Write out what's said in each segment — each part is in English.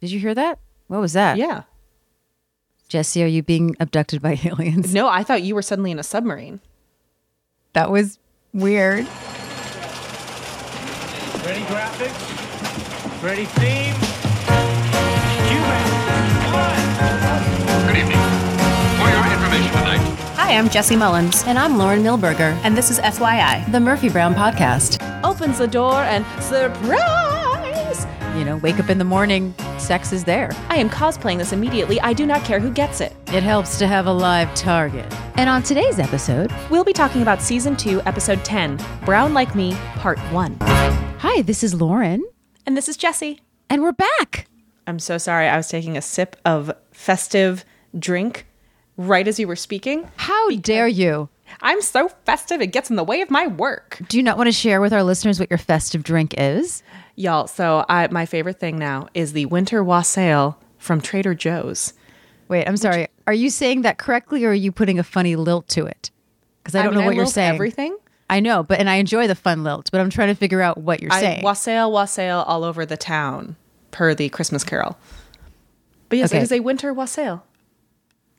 Did you hear that? What was that? Yeah. Jesse, are you being abducted by aliens? No, I thought you were suddenly in a submarine. That was weird. Ready graphics? Ready theme? Cue Good evening. For your information tonight, Hi, I'm Jesse Mullins, And I'm Lauren Milberger, and this is FYI. the Murphy Brown podcast. Opens the door and surprise! You know, wake up in the morning, sex is there. I am cosplaying this immediately. I do not care who gets it. It helps to have a live target. And on today's episode, We'll be talking about season two, episode 10 Brown Like Me, part one. hi, this is Lauren, And this is Jesse. and we're back. I'm so sorry. I was taking a sip of festive drink right as you were speaking. How dare you? I'm so festive, it gets in the way of my work. Do you not want to share with our listeners what your festive drink is? Y'all, so I, my favorite thing now is the winter wassail from Trader Joe's. Wait, I'm sorry. Are you saying that correctly or are you putting a funny lilt to it? Because I don't mean, know what you're saying. Everything. I know, but and I enjoy the fun lilt, but I'm trying to figure out what you're I saying. wassail, wassail all over the town, per the Christmas Carol. But yes, Okay. it is a winter wassail.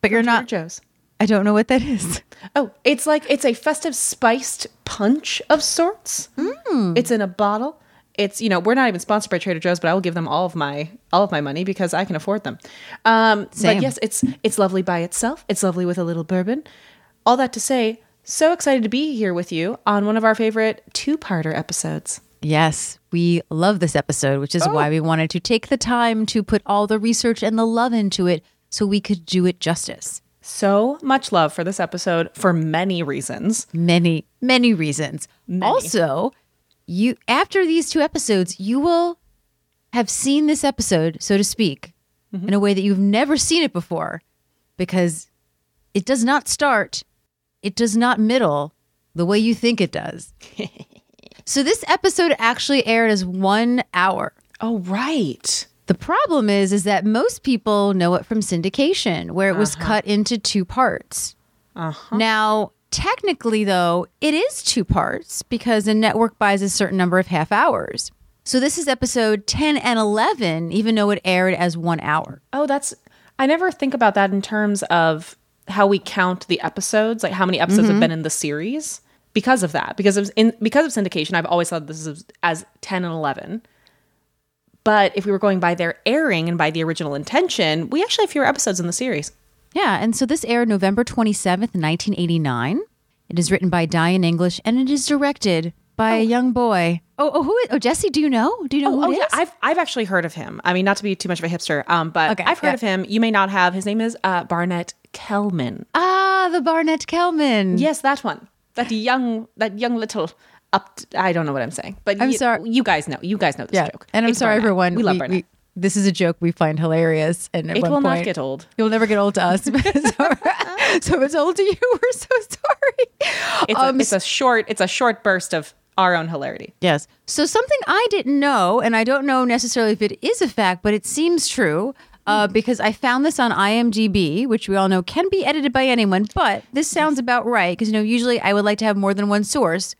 but you're from Trader not. Joe's. I don't know what that is. Oh, it's like it's a festive spiced punch of sorts. Hmm. It's in a bottle. It's you know we're not even sponsored by Trader Joe's, but I will give them all of my all of my money because I can afford them. Um, Same. But yes, it's it's lovely by itself. It's lovely with a little bourbon. All that to say, so excited to be here with you on one of our favorite two-parter episodes. Yes, we love this episode, which is Oh. why we wanted to take the time to put all the research and the love into it so we could do it justice. So much love for this episode for many reasons. Many, many reasons. Also, you after these two episodes, you will have seen this episode, so to speak, mm-hmm. in a way that you've never seen it before because it does not start, it does not middle the way you think it does. so this episode actually aired as 1 hour. Oh right. The problem is is that most people know it from syndication where it was uh-huh. cut into two parts. Uh-huh. Now, technically though, it is two parts because a network buys a certain number of half hours. So this is episode 10 and 11 even though it aired as 1 hour. Oh, that's I never think about that in terms of how we count the episodes, like how many episodes have mm-hmm. been in the series because of that. Because of in because of syndication, I've always thought this is as 10 and 11. But if we were going by their airing and by the original intention, we actually have fewer episodes in the series. Yeah, and so this aired November 27th, 1989. It is written by Diane English and it is directed by a young boy. Oh, oh, who is, oh, Jesse, do you know? Do you know who it is? Oh yeah. I've I've actually heard of him. I mean, not to be too much of a hipster, um, but Okay, I've heard yeah. of him. You may not have. His name is uh, Barnett Kellman. ah, the Barnett Kellman. Yes, that one. That young, that young little up. I don't know what I'm saying, but I'm you, sorry. You guys know. You guys know this Yeah. joke. And I'm It's sorry, Barnett. everyone. We love Barnett. This is a joke we find hilarious. And it will not get old. It will never get old to us. so, so it's old to you. We're so sorry. It's, Um, a, it's a short. It's a short burst of our own hilarity. Yes. So something I didn't know, and I don't know necessarily if it is a fact, but it seems true. Uh, because I found this on IMDb, which we all know can be edited by anyone, but this sounds about right. Because, you know, usually I would like to have more than one source.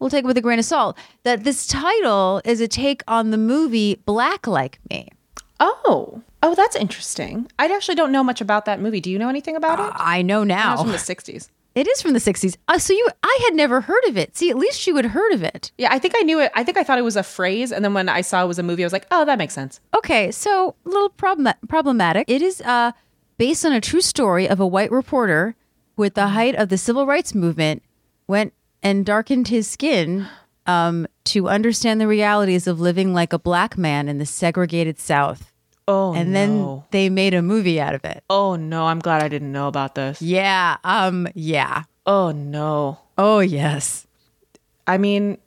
We'll take it with a grain of salt. That this title is a take on the movie Black Like Me. Oh, oh, that's interesting. I actually don't know much about that movie. Do you know anything about it? I know now. It's from the '60s. It is from the 60s. Uh, so you, I had never heard of it. See, at least you had heard of it. Yeah, I think I knew it. I think I thought it was a phrase, and then when I saw it was a movie, I was like, oh, that makes sense. Okay, so a little problem- problematic. It is uh, based on a true story of a white reporter who, at the height of the civil rights movement, went and darkened his skin um, to understand the realities of living like a black man in the segregated South. Oh, And then no. they made a movie out of it. oh no, I'm glad I didn't know about this. Yeah, um, yeah. Oh no. Oh, yes. I mean,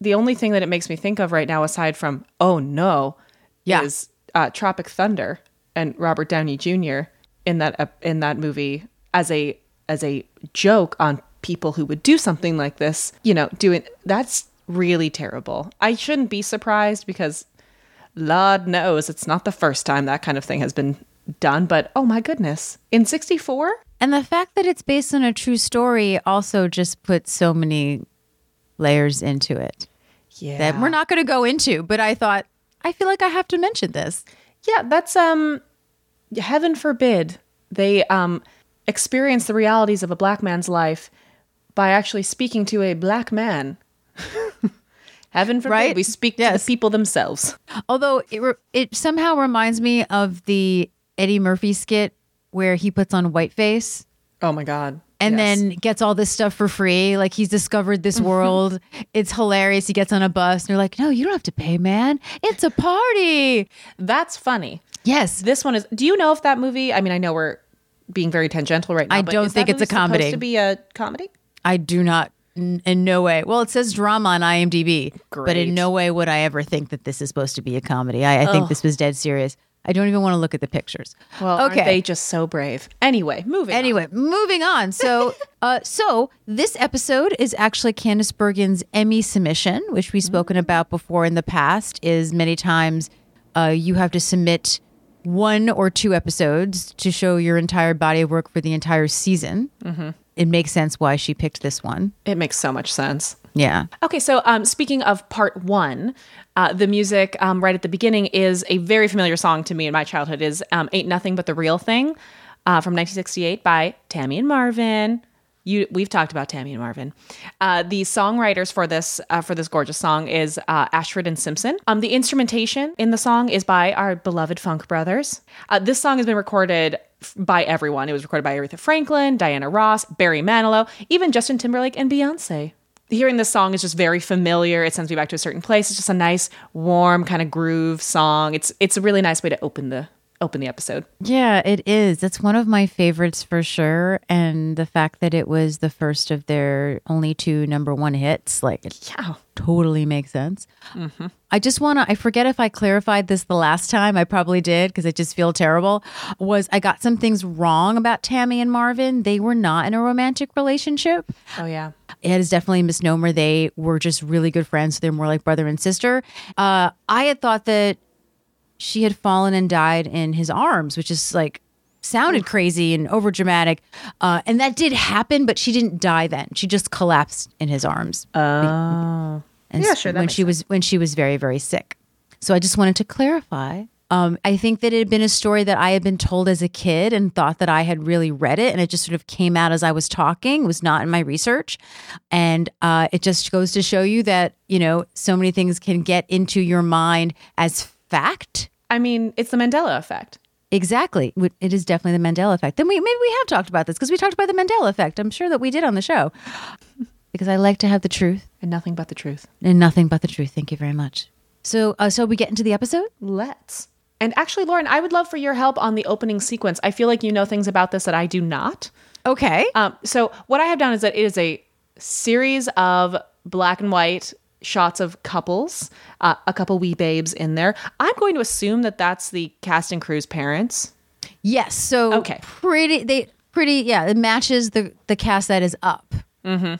the only thing that it makes me think of right now, aside from oh no, Yeah. is uh, Tropic Thunder and Robert Downey Jr. in that ep- in that movie as a as a joke on people who would do something like this. You know, doing that's really terrible. I shouldn't be surprised because Lord knows it's not the first time that kind of thing has been done. But oh my goodness, in '64. And the fact that it's based on a true story also just puts so many layers into it Yeah. that we're not going to go into. But I thought, I feel like I have to mention this. Yeah, that's um heaven forbid they um experience the realities of a black man's life by actually speaking to a black man. heaven forbid Right? we speak to the people themselves. Although it re- it somehow reminds me of the Eddie Murphy skit where he puts on whiteface Oh my god. and Yes. then gets all this stuff for free. Like he's discovered this mm-hmm. world. it's hilarious. He gets on a bus and they're like, "No, you don't have to pay, man. It's a party." that's funny. Yes, This one is Do you know if that movie I mean I know we're being very tangential right now. I but don't think it's a comedy. To be a comedy? I do not. In no way. Well, it says drama on IMDb, but in no way would I ever think that this is supposed to be a comedy. I, I think this was dead serious. I don't even want to look at the pictures. Well, aren't they just so brave? Anyway, moving. on. Anyway, moving on. So, uh, so this episode is actually Candice Bergen's Emmy submission, which we've spoken about before in the past. Is many times uh, you have to submit one or two episodes to show your entire body of work for the entire season. Mm-hmm. It makes sense why she picked this one. it makes so much sense. Yeah. Okay, so um, speaking of part one, uh, the music um, right at the beginning is a very familiar song to me in my childhood. Is um, "Ain't Nothing But the Real Thing" uh, from 1968 by Tammi and Marvin. You, we've talked about Tammi and Marvin. Uh, the songwriters for this uh, for this gorgeous song is uh, Ashford and Simpson. Um, the instrumentation in the song is by our beloved Funk Brothers. Uh, this song has been recorded by everyone. It was recorded by Aretha Franklin, Diana Ross, Barry Manilow, even Justin Timberlake and Beyonce hearing this song is just very familiar. It sends me back to a certain place. It's just a nice, warm kind of groove song. It's it's a really nice way to open the open the episode. Yeah, it is. It's one of my favorites for sure. And the fact that it was the first of their only two number one hits, like Yeah. totally makes sense. I just want to, I forget if I clarified this the last time. I probably did because I just feel terrible. Was I got some things wrong about Tammi and Marvin? They were not in a romantic relationship. Oh yeah. It is definitely a misnomer. They were just really good friends. So they're more like brother and sister. Uh, I had thought that she had fallen and died in his arms, which is like sounded crazy and over dramatic. Uh, and that did happen, but she didn't die then. She just collapsed in his arms. Oh. And Yeah, sure, When she was when she was very very sick. So I just wanted to clarify. Um, I think that it had been a story that I had been told as a kid and thought that I had really read it, and it just sort of came out as I was talking. It was not in my research, and uh, it just goes to show you that you know so many things can get into your mind as fact. I mean, it's the Mandela effect. Exactly, It- is definitely the Mandela effect. Then we maybe we have talked about this because we talked about the Mandela effect. I'm sure that we did on the show because I like to have the truth And nothing but the truth. and nothing but the truth. Thank you very much. So, uh, so we get into the episode. Let's. And actually, Lauren, I would love for your help on the opening sequence. I feel like you know things about this that I do not. Okay. Um, so what I have done is that it is a series of black and white shots of couples, uh, a couple wee babes in there. I'm going to assume that that's the cast and crew's parents. Yes. So Okay. pretty. They pretty. Yeah, it matches the the cast that is up. Mm-hmm.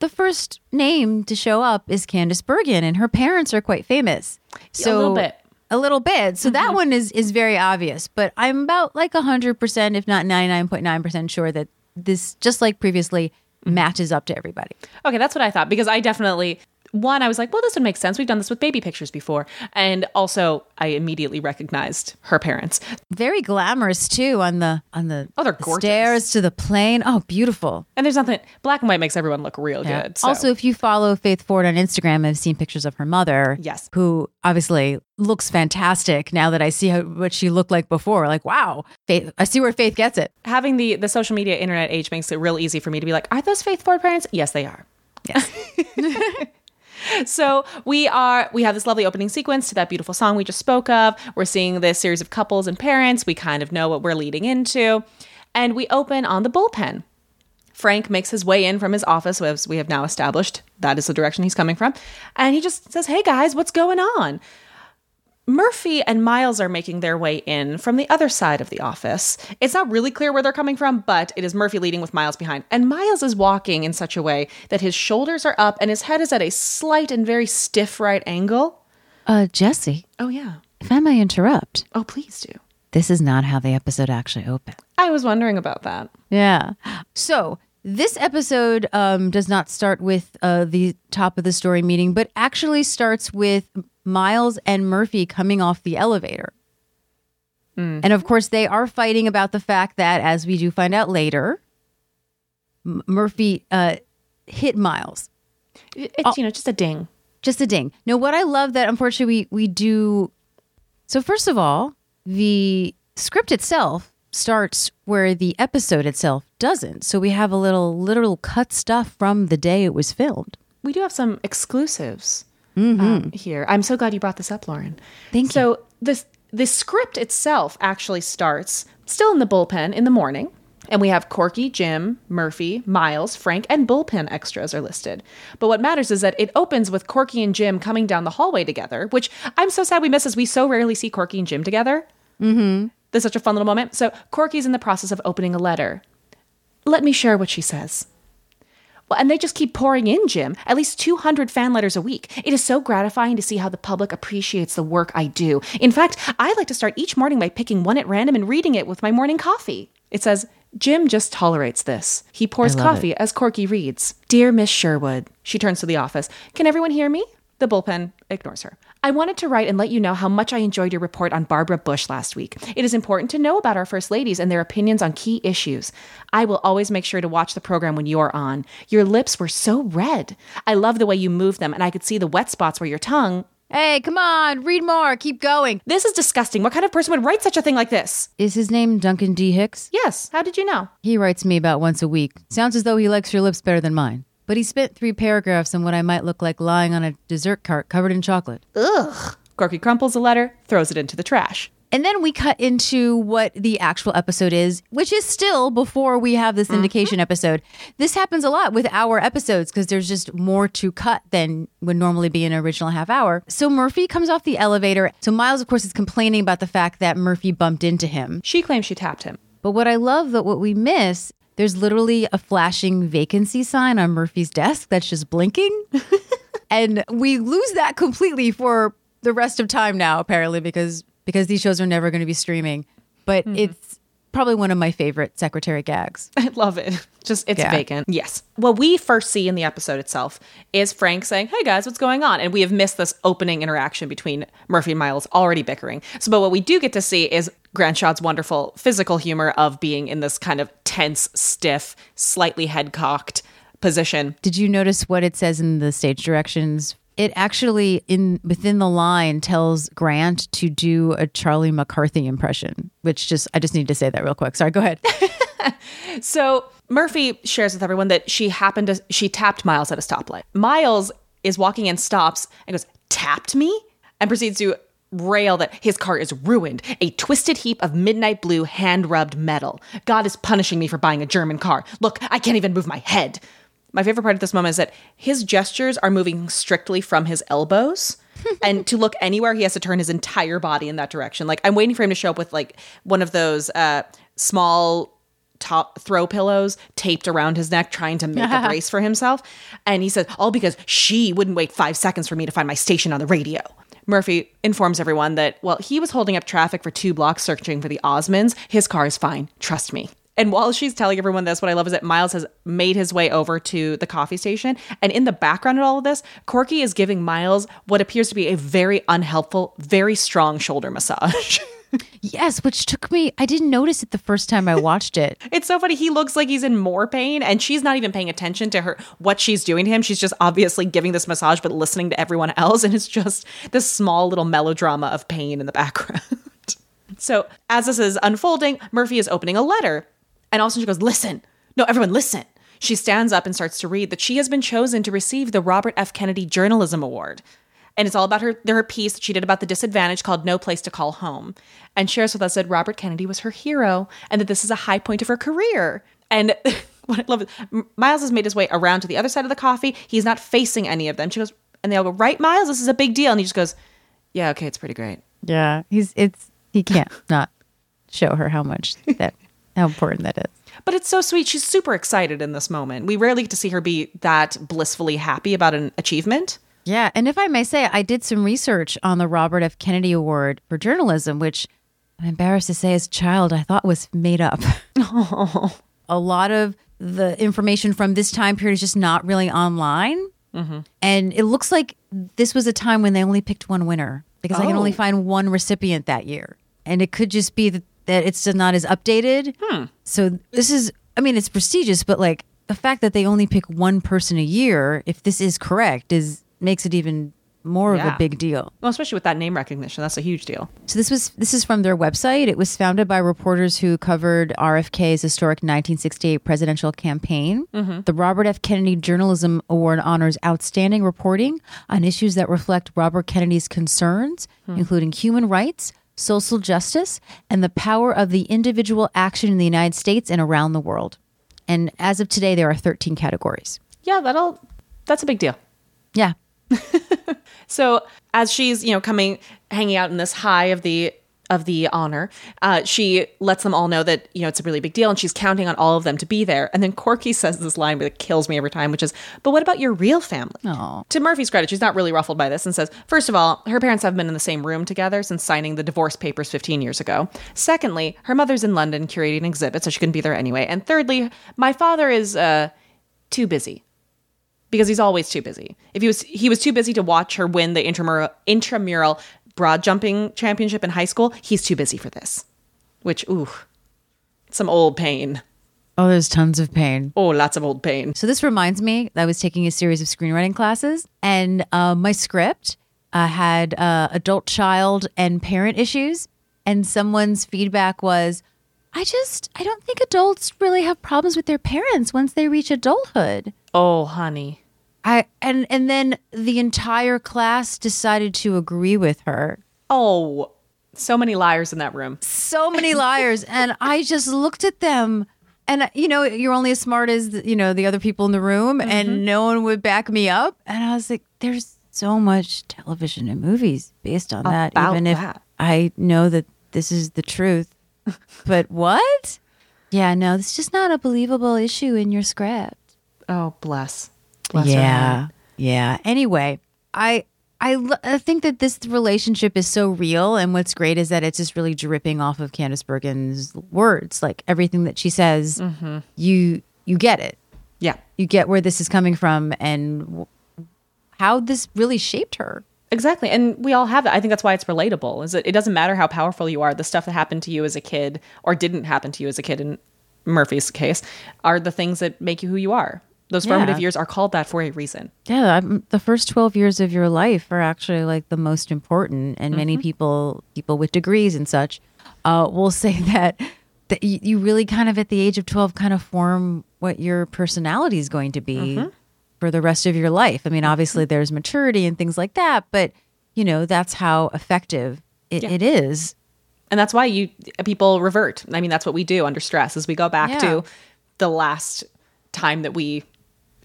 The first name to show up is Candice Bergen, and her parents are quite famous. So a little bit. A little bit. So that one is is very obvious. But I'm about like hundred percent, if not ninety nine point nine percent, sure that this, just like previously, matches up to everybody. Okay, that's what I thought because I definitely one I was like, well, this would make sense. We've done this with baby pictures before, and also I immediately recognized her parents. Very glamorous too on the on the Oh, they're gorgeous. stairs to the plane. Oh, beautiful. And there's nothing black and white makes everyone look real Yeah. good. so- Also, if you follow Faith Ford on Instagram, I've seen pictures of her mother. Yes. Who obviously looks fantastic now that I see how, what she looked like before. Like, wow, Faith, I see where Faith gets it. having the the social media internet age makes it real easy for me to be like, are those Faith Ford parents? Yes, they are. Yes. So we are we have this lovely opening sequence to that beautiful song we just spoke of. We're seeing this series of couples and parents. We kind of know what we're leading into. And we open on the bullpen. Frank makes his way in from his office, as we have now established that is the direction he's coming from. And he just says, Hey guys, what's going on? Murphy and Miles are making their way in from the other side of the office. It's not really clear where they're coming from, but it is Murphy leading with Miles behind. And Miles is walking in such a way that his shoulders are up and his head is at a slight and very stiff right angle. uh, Jesse, Oh, yeah. if I may interrupt, Oh, please do. this is not how the episode actually opened. I was wondering about that. Yeah. So this episode um, does not start with uh, the top of the story meeting, but actually starts with Miles and Murphy coming off the elevator. And of course, they are fighting about the fact that, as we do find out later, M- Murphy uh, hit Miles. It's, you know, just a ding. Just a ding. No, what I love that unfortunately we, we do. So, first of all, the script itself starts where the episode itself doesn't. So, we have a little literal cut stuff from the day it was filmed. We do have some exclusives um, here. I'm so glad you brought this up, Lauren. Thank you. so this the script itself actually starts still in the bullpen in the morning. And we have Corky, Jim, Murphy, Miles, Frank, and bullpen extras are listed. But what matters is that it opens with Corky and Jim coming down the hallway together, which I'm so sad we miss as we so rarely see Corky and Jim together. Mm-hmm. That's such a fun little moment. So Corky's in the process of opening a letter. Let me share what she says. Well, and they just keep pouring in, Jim. At least 200 fan letters a week. It is so gratifying to see how the public appreciates the work I do. In fact, I like to start each morning by picking one at random and reading it with my morning coffee. It says, Jim just tolerates this. He pours coffee as Corky reads. Dear Miss Sherwood, she turns to the office. Can everyone hear me? The bullpen ignores her. I wanted to write and let you know how much I enjoyed your report on Barbara Bush last week. It is important to know about our first ladies and their opinions on key issues. I will always make sure to watch the program when you're on. Your lips were so red. I love the way you moved them, and I could see the wet spots where your tongue. Hey, come on, read more, keep going. This is disgusting. What kind of person would write such a thing like this? Is his name Duncan D. Hicks? Yes. How did you know? He writes me about once a week. Sounds as though he likes your lips better than mine. But he spent three paragraphs on what I might look like lying on a dessert cart covered in chocolate. Ugh. Corky crumples the letter, throws it into the trash. And then we cut into what the actual episode is, which is still before we have this mm-hmm. syndication episode. This happens a lot with our episodes because there's just more to cut than would normally be in an original half hour. So Murphy comes off the elevator. So Miles, of course, is complaining about the fact that Murphy bumped into him. She claims she tapped him. But what I love that what we miss, there's literally a flashing vacancy sign on Murphy's desk that's just blinking. and we lose that completely for the rest of time now, apparently, because because these shows are never going to be streaming. But mm-hmm. it's probably one of my favorite secretary gags. I love it. Just it's Yeah. vacant. Yes. What we first see in the episode itself is Frank saying, "Hey guys, what's going on?" And we have missed this opening interaction between Murphy and Miles already bickering. So, but what we do get to see is Grant Shaud's wonderful physical humor of being in this kind of tense, stiff, slightly head cocked position. Did you notice what it says in the stage directions? It actually in within the line tells Grant to do a Charlie McCarthy impression, which just I just need to say that real quick. Sorry, go ahead. So Murphy shares with everyone that she happened to she tapped Miles at a stoplight. Miles is walking and stops, and goes, "Tapped me," and proceeds to rail that his car is ruined, a twisted heap of midnight blue hand rubbed metal. God is punishing me for buying a German car. Look, I can't even move my head. My favorite part of this moment is that his gestures are moving strictly from his elbows. and to look anywhere, he has to turn his entire body in that direction. Like I'm waiting for him to show up with like one of those uh, small top throw pillows taped around his neck, trying to make a brace for himself. And he says, all because she wouldn't wait five seconds for me to find my station on the radio. Murphy informs everyone that, well, he was holding up traffic for two blocks searching for the Osmonds. His car is fine. Trust me. And while she's telling everyone this, what I love is that Miles has made his way over to the coffee station. And in the background of all of this, Corky is giving Miles what appears to be a very unhelpful, very strong shoulder massage. yes, which took me I didn't notice it the first time I watched it. It's so funny. He looks like he's in more pain, and she's not even paying attention to her what she's doing to him. She's just obviously giving this massage, but listening to everyone else, and it's just this small little melodrama of pain in the background. so as this is unfolding, Murphy is opening a letter, and all of a sudden she goes, "Listen, no, everyone, listen." She stands up and starts to read that she has been chosen to receive the Robert F. Kennedy Journalism Award. And it's all about her her piece that she did about the disadvantage called No Place to Call Home. And shares with us that Robert Kennedy was her hero and that this is a high point of her career. And what I love is Miles has made his way around to the other side of the coffee. He's not facing any of them. She goes, and they all go, Right, Miles, this is a big deal. And he just goes, Yeah, okay, it's pretty great. Yeah, he's it's he can't not show her how much that how important that is. But it's so sweet. She's super excited in this moment. We rarely get to see her be that blissfully happy about an achievement. Yeah, and if I may say, I did some research on the Robert F. Kennedy Award for journalism, which I'm embarrassed to say, as a child, I thought was made up. Oh. A lot of the information from this time period is just not really online, and it looks like this was a time when they only picked one winner because I can Oh. only find one recipient that year. and it could just be that, that it's just not as updated. Hmm. So this is, I mean, it's prestigious, but like the fact that they only pick one person a year, if this is correct, is makes it even more of a big deal. Well, especially with that name recognition, that's a huge deal. So this was this is from their website. It was founded by reporters who covered RFK's historic 1968 presidential campaign. Mm-hmm. The Robert F. Kennedy Journalism Award honors outstanding reporting on issues that reflect Robert Kennedy's concerns, hmm. including human rights, social justice, and the power of the individual action in the United States and around the world. And as of today, there are 13 categories. Yeah, that'll that's a big deal. Yeah. So as she's you know coming, hanging out in this high of the of the honor, uh, she lets them all know that you know it's a really big deal, and she's counting on all of them to be there. And then Corky says this line that kills me every time, which is, "But what about your real family?" Aw. To Murphy's credit, she's not really ruffled by this, and says, first of all, her parents have been in the same room together since signing the divorce papers 15 years ago. Secondly, her mother's in London curating an exhibit, so she couldn't be there anyway. And thirdly, my father is uh, too busy because he's always too busy. If he was he was too busy to watch her win the intramural intramural broad jumping championship in high school, he's too busy for this. Which ooh, some old pain. Oh, there's tons of pain. Oh, lots of old pain. So this reminds me that I was taking a series of screenwriting classes, and uh, my script uh, had uh, adult child and parent issues, and someone's feedback was, "I just I don't think adults really have problems with their parents once they reach adulthood." Oh, honey. I and and then the entire class decided to agree with her. Oh, so many liars in that room. so many liars and i just looked at them and you know you're only as smart as you know the other people in the room Mm-hmm. and no one would back me up and i was like there's so much television and movies based on that About even if that. i know that this is the truth but what yeah no it's just not a believable issue in your script Oh, bless. Bless yeah yeah anyway i I, l- I think that this relationship is so real and what's great is that it's just really dripping off of Candice Bergen's words like everything that she says Mm-hmm. you you get it Yeah. you get where this is coming from and w- how this really shaped her Exactly. And we all have that. I think that's why it's relatable. Is that it doesn't matter how powerful you are, the stuff that happened to you as a kid or didn't happen to you as a kid in Murphy's case are the things that make you who you are. Those formative Yeah. years are called that for a reason. Yeah, I'm, the first 12 years of your life are actually like the most important and many mm-hmm. people people with degrees and such uh, will say that that you, you really kind of at the age of 12 kind of form what your personality is going to be mm-hmm. for the rest of your life. I mean, obviously mm-hmm. there's maturity and things like that, but you know, that's how effective it, Yeah. it is. And that's why you people revert. I mean, that's what we do under stress is we go back Yeah. to the last time that we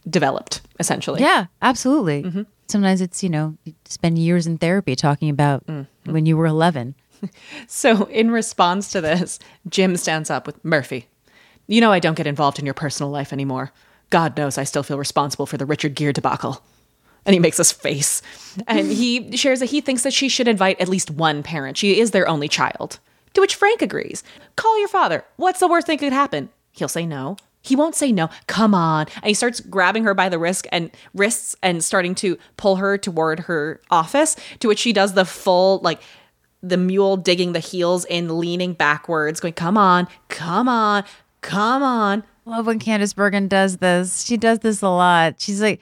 developed, essentially. Yeah, absolutely. Mm-hmm. Sometimes it's, you know, you spend years in therapy talking about mm-hmm. when you were 11. So, in response to this, Jim stands up with Murphy. You know, I don't get involved in your personal life anymore. God knows I still feel responsible for the Richard Gere debacle. And he makes this face. And he shares that he thinks that she should invite at least one parent. She is their only child. To which Frank agrees. Call your father. What's the worst thing that could happen? He'll say no. He won't say no. Come on. And he starts grabbing her by the wrist and wrists and starting to pull her toward her office, to which she does the full like the mule digging the heels in, leaning backwards, going, Come on, come on, come on. love when Candice Bergen does this. She does this a lot. She's like,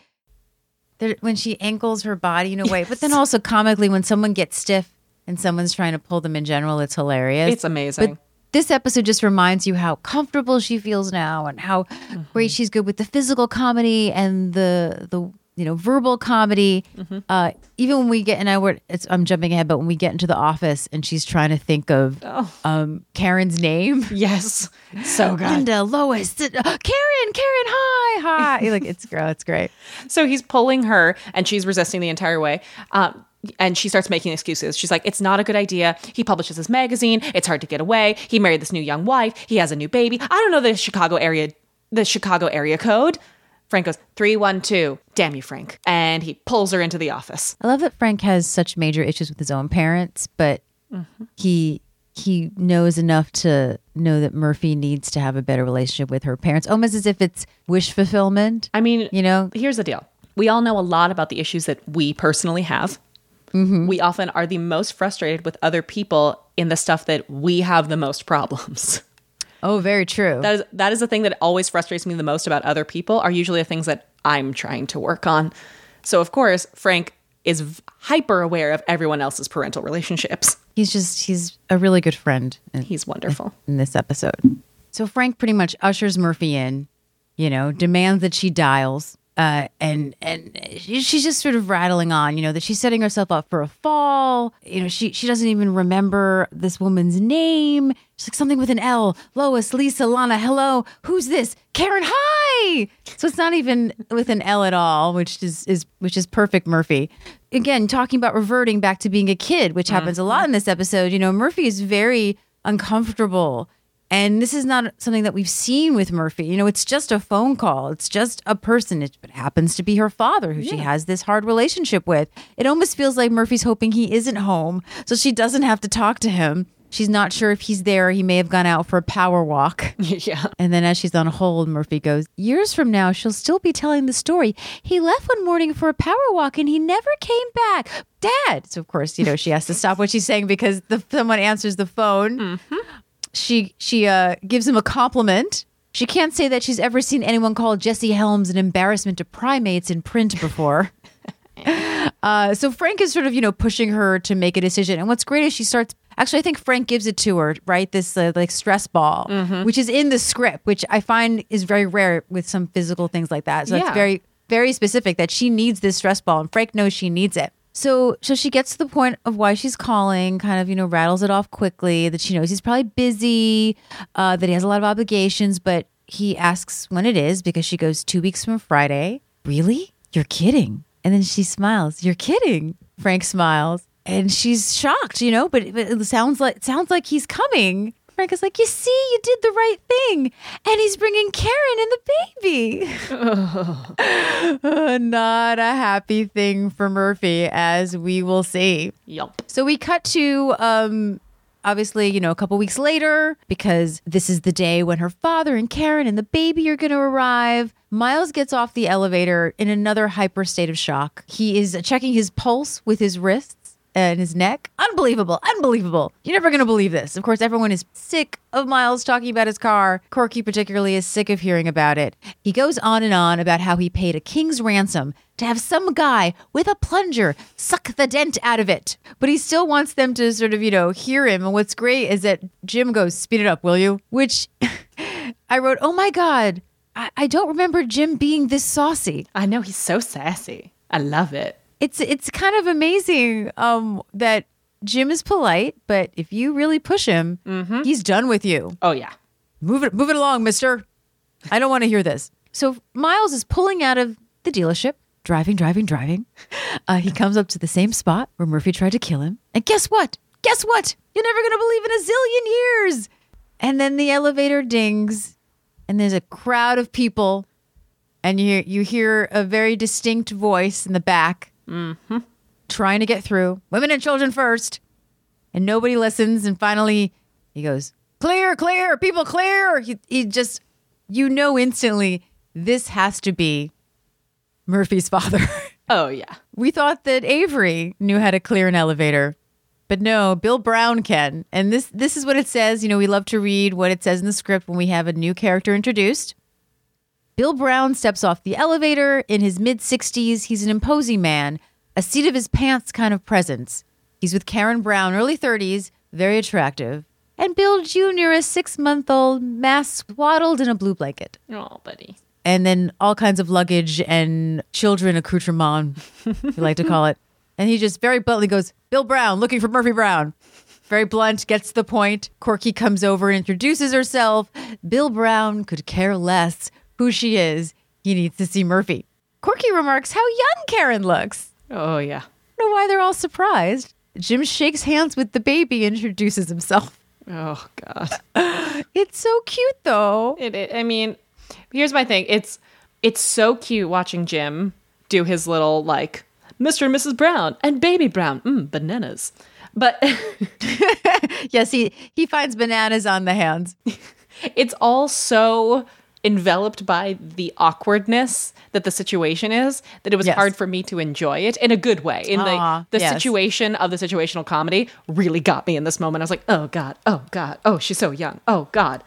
there, when she ankles her body in a way, but then also comically when someone gets stiff and someone's trying to pull them in general, it's hilarious. It's amazing. But this episode just reminds you how comfortable she feels now and how Mm-hmm. great she's good with the physical comedy and the the you know verbal comedy. Mm-hmm. Uh, even when we get and I were it's I'm jumping ahead, but when we get into the office and she's trying to think of Oh. um, Karen's name. Yes. So good. Linda, Lois, uh, Karen, Karen, hi, hi. like it's great. It's great. So he's pulling her and she's resisting the entire way. Um, and she starts making excuses. She's like, it's not a good idea. He publishes his magazine. It's hard to get away. He married this new young wife. He has a new baby. I don't know the Chicago area, the Chicago area code. Frank goes, 312. Damn you, Frank. And he pulls her into the office. I love that Frank has such major issues with his own parents, but mm-hmm. he he knows enough to know that Murphy needs to have a better relationship with her parents, almost as if it's wish fulfillment. I mean, You know? here's the deal. We all know a lot about the issues that we personally have. Mm-hmm. we often are the most frustrated with other people in the stuff that we have the most problems. Oh, very true. That is that is the thing that always frustrates me the most about other people are usually the things that I'm trying to work on. So of course, Frank is hyper aware of everyone else's parental relationships. he's just he's a really good friend in, He's wonderful. in this episode. So Frank pretty much ushers Murphy in, you know, demands that she dials. Uh, and and she's just sort of rattling on, you know, that she's setting herself up for a fall. You know, she she doesn't even remember this woman's name. She's like something with an L. Lois, Lisa, Lana. Hello, who's this? Karen. Hi. So it's not even with an L at all, which is is which is perfect, Murphy. Again, talking about reverting back to being a kid, which happens a lot in this episode. You know, Murphy is very uncomfortable. And this is not something that we've seen with Murphy. You know, it's just a phone call. It's just a person. It happens to be her father who she has this hard relationship with. It almost feels like Murphy's hoping he isn't home so she doesn't have to talk to him. She's not sure if he's there. He may have gone out for a power walk. yeah. And then as she's on hold, Murphy goes, Years from now, she'll still be telling the story. He left one morning for a power walk and he never came back. Dad. So, of course, you know, she has to stop what she's saying because the, someone answers the phone. Mm-hmm. She, she uh, gives him a compliment. She can't say that she's ever seen anyone call Jesse Helms an embarrassment to primates in print before. Uh, so Frank is sort of, you know, pushing her to make a decision. And what's great is she starts. Actually, I think Frank gives it to her, right? This uh, like stress ball, which is in the script, which I find is very rare with some physical things like that. So Yeah. it's very, very specific that she needs this stress ball, and Frank knows she needs it. So, so she gets to the point of why she's calling, kind of, you know, rattles it off quickly that she knows he's probably busy, uh, that he has a lot of obligations, but he asks when it is because she goes two weeks from Friday. Really? You're kidding. And then she smiles. You're kidding. Frank smiles. And she's shocked, you know, but, but it sounds like it sounds like he's coming. Frank is like, you see, you did the right thing, and he's bringing Karen and the baby. Uh, Not a happy thing for Murphy, as we will see. Yup. So we cut to um obviously, you know, a couple weeks later because this is the day when her father and Karen and the baby are going to arrive. Miles gets off the elevator in another hyper state of shock. He is checking his pulse with his wrists and his neck. Unbelievable. Unbelievable. You're never going to believe this. Of course, everyone is sick of Miles talking about his car. Corky, particularly, is sick of hearing about it. He goes on and on about how he paid a king's ransom to have some guy with a plunger suck the dent out of it. But he still wants them to sort of, you know, hear him. And what's great is that Jim goes, Speed it up, will you? Which I wrote, Oh my God. I, I don't remember Jim being this saucy I know he's so sassy. I love it. It's it's kind of amazing um that Jim is polite, but if you really push him, he's done with you. Oh yeah. Move it move it along, mister. I don't want to hear this. So Miles is pulling out of the dealership, driving, driving, driving. Uh, he comes up to the same spot where Murphy tried to kill him. And guess what? Guess what? You're never going to believe in a zillion years. And then the elevator dings, and there's a crowd of people, and you you hear a very distinct voice in the back Mm-hmm. trying to get through. Women and children first. And nobody listens. And finally, he goes, Clear, clear, people clear. He, he just, you know, instantly, this has to be Murphy's father. Oh yeah. we thought that Avery knew how to clear an elevator. But no, Bill Brown can. And this this is what it says. You know, we love to read what it says in the script when we have a new character introduced. Bill Brown steps off the elevator in his mid 60s. He's an imposing man, a seat of his pants kind of presence. He's with Karen Brown, early 30s, very attractive. And Bill Jr., a six month old, mass swaddled in a blue blanket Oh, buddy. and then all kinds of luggage and children accoutrement, we like to call it. And he just very bluntly goes, Bill Brown, looking for Murphy Brown. Very blunt, gets to the point. Corky comes over and introduces herself. Bill Brown could care less who she is. He needs to see Murphy. Corky remarks how young Karen looks. Oh yeah. I don't know why they're all surprised. Jim shakes hands with the baby and introduces himself. Oh god. It's so cute though. It, it, I mean, here's my thing. It's it's so cute watching Jim do his little like Mr. and Mrs. Brown and Baby Brown, mm, bananas. But Yes, he, he finds bananas on the hands. it's all so enveloped by the awkwardness that the situation is that it was Yes. hard for me to enjoy it in a good way. In Aw, the ah, the yes. situation of the situational comedy really got me in this moment. I was like, oh god, oh god, oh she's so young, oh god.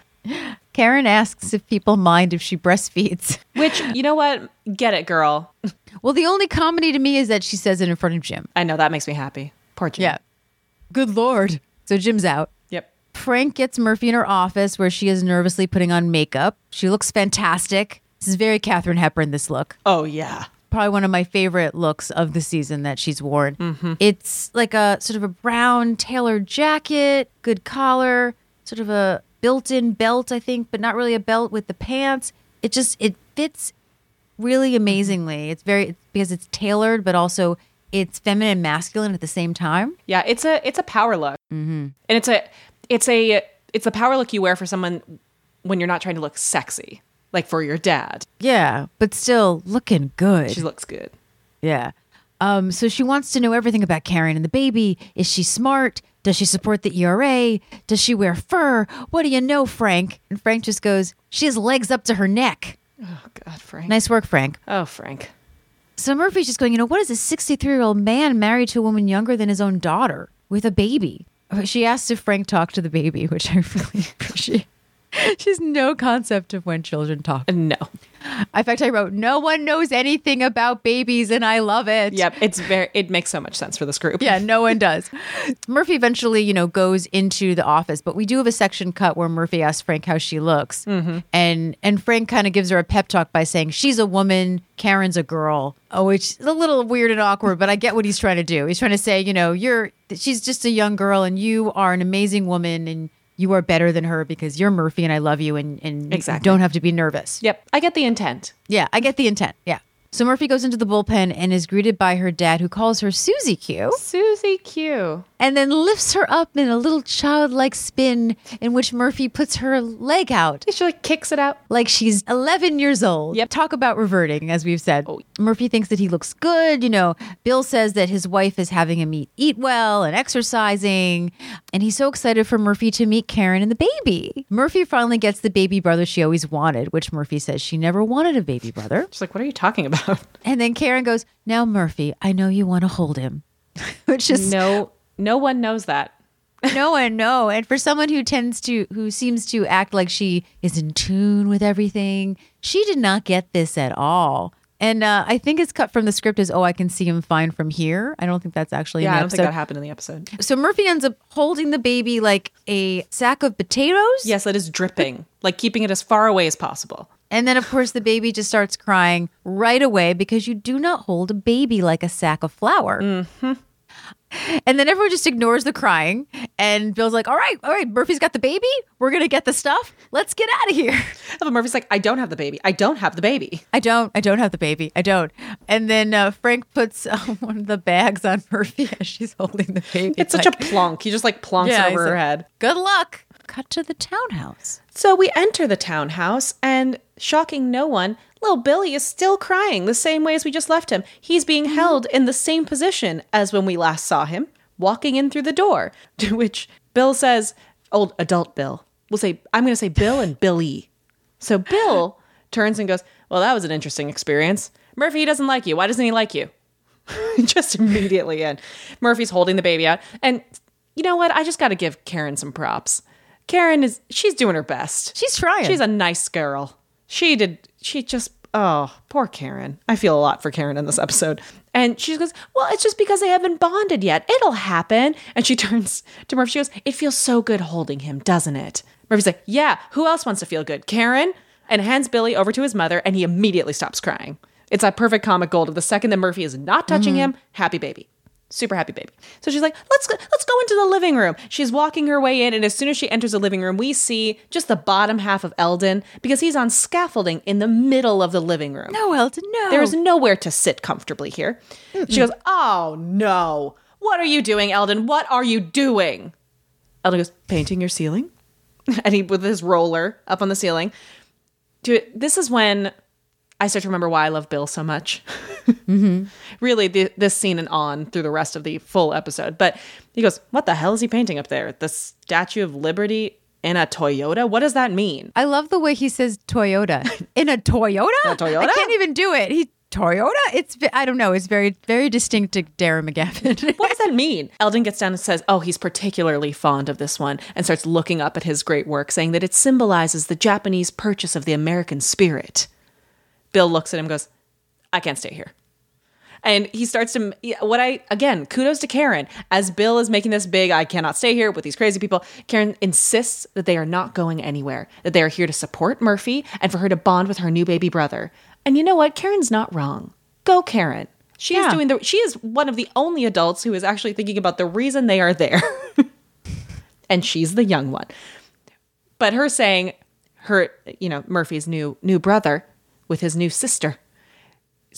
Karen asks if people mind if she breastfeeds. Which you know what, get it, girl. Well, the only comedy to me is that she says it in front of Jim. I know that makes me happy. Poor Jim. Yeah. Good lord. So Jim's out. Frank gets Murphy in her office where she is nervously putting on makeup. She looks fantastic. This is very Katharine Hepburn, this look. Oh yeah. Probably one of my favorite looks of the season that she's worn. It's like a sort of a brown tailored jacket, good collar, sort of a built in belt, I think, but not really a belt with the pants. It just, it fits really amazingly. It's very, because it's tailored, but also it's feminine and masculine at the same time. Yeah, it's a it's a power look, mm-hmm. and it's a it's a it's a power look you wear for someone when you're not trying to look sexy, like for your dad. Yeah, but still looking good. She looks good. Yeah. Um, so she wants to know everything about Karen and the baby. Is she smart? Does she support the ERA? Does she wear fur? What do you know, Frank? And Frank just goes, She has legs up to her neck. Oh God, Frank. Nice work, Frank. Oh, Frank. So Murphy's just going, You know, what is a 63 year old man married to a woman younger than his own daughter with a baby? She asked if Frank talked to the baby, which I really appreciate. She has no concept of when children talk. No. In fact, I wrote, No one knows anything about babies, and I love it. Yep. It's very. It makes so much sense for this group. Yeah, no one does. Murphy eventually, you know, goes into the office, but we do have a section cut where Murphy asks Frank how she looks, mm-hmm. and and Frank kind of gives her a pep talk by saying she's a woman, Karen's a girl. Oh, which is a little weird and awkward, but I get what he's trying to do. He's trying to say, you know, you're she's just a young girl, and you are an amazing woman, and you are better than her because you're Murphy, and I love you, and and Exactly. you don't have to be nervous. Yep. I get the intent. Yeah, I get the intent. Yeah. So Murphy goes into the bullpen and is greeted by her dad, who calls her Susie Q. Susie Q. and then lifts her up in a little childlike spin in which Murphy puts her leg out She like kicks it out. like she's 11 years old. Yep. Talk about reverting, as we've said. Oh. Murphy thinks that he looks good. You know, Bill says that his wife is having him eat, eat well and exercising. And he's so excited for Murphy to meet Karen and the baby. Murphy finally gets the baby brother she always wanted, which Murphy says she never wanted a baby brother. She's like, what are you talking about? And then Karen goes, Now, Murphy, I know you want to hold him. which is no. No one knows that. no one no and for someone who tends to who seems to act like she is in tune with everything she did not get this at all and uh, i think it's cut from the script as oh i can see him fine from here i don't think that's actually in Yeah, I don't think that happened in the episode. so murphy ends up holding the baby like a sack of potatoes Yes, it is dripping, like keeping it as far away as possible. and then of course the baby just starts crying right away because you do not hold a baby like a sack of flour Mm-hmm. And then everyone just ignores the crying. And Bill's like, all right, all right, Murphy's got the baby. We're going to get the stuff. Let's get out of here. But Murphy's like, I don't have the baby. I don't have the baby. I don't, I don't have the baby. I don't. And then uh, Frank puts uh, one of the bags on Murphy as she's holding the baby. It's such a plonk. He just like plonks Yeah, it over her like, head. Good luck. Cut to the townhouse. So we enter the townhouse, and shocking no one, little Billy is still crying the same way as we just left him. He's being mm-hmm. held in the same position as when we last saw him, walking in through the door. To which Bill says, old adult Bill, we'll say, I'm going to say Bill and Billy. So Bill turns and goes, Well, that was an interesting experience. Murphy doesn't like you. Why doesn't he like you? just immediately in. Murphy's holding the baby out. And you know what? I just got to give Karen some props. Karen is, she's doing her best. She's trying. She's a nice girl. She did, she just, oh, poor Karen. I feel a lot for Karen in this episode. And she goes, Well, it's just because they haven't bonded yet. It'll happen. And she turns to Murphy. She goes, It feels so good holding him, doesn't it? Murphy's like, Yeah, who else wants to feel good? Karen? And hands Billy over to his mother, and he immediately stops crying. It's that perfect comic gold of the second that Murphy is not touching mm-hmm. him, happy baby. Super happy baby. So she's like, let's go, let's go into the living room. She's walking her way in, and as soon as she enters the living room, we see just the bottom half of Eldon because he's on scaffolding in the middle of the living room. no, Eldon, no. There is nowhere to sit comfortably here. She goes, Oh no. What are you doing, Eldon? What are you doing? Eldon goes, Painting your ceiling? and he with his roller up on the ceiling. Dude, this is when I start to remember why I love Bill so much. Mm-hmm. Really, the, this scene and on through the rest of the full episode. But he goes, What the hell is he painting up there? The Statue of Liberty? in a Toyota? What does that mean? I love the way he says Toyota in a Toyota. A Toyota? I can't even do it. He Toyota. It's I don't know. It's very very distinct to Darren McGavin. What does that mean? Eldon gets down and says, Oh, he's particularly fond of this one, and starts looking up at his great work, saying that it symbolizes the Japanese purchase of the American spirit. Bill looks at him and goes, I can't stay here. And he starts to, what I, again, kudos to Karen. As Bill is making this big, I cannot stay here with these crazy people, Karen insists that they are not going anywhere, that they are here to support Murphy and for her to bond with her new baby brother. And you know what? Karen's not wrong. Go, Karen. She is doing the, she is one of the only adults who is actually thinking about the reason they are there. and she's the young one. But her saying her, you know, Murphy's new new brother with his new sister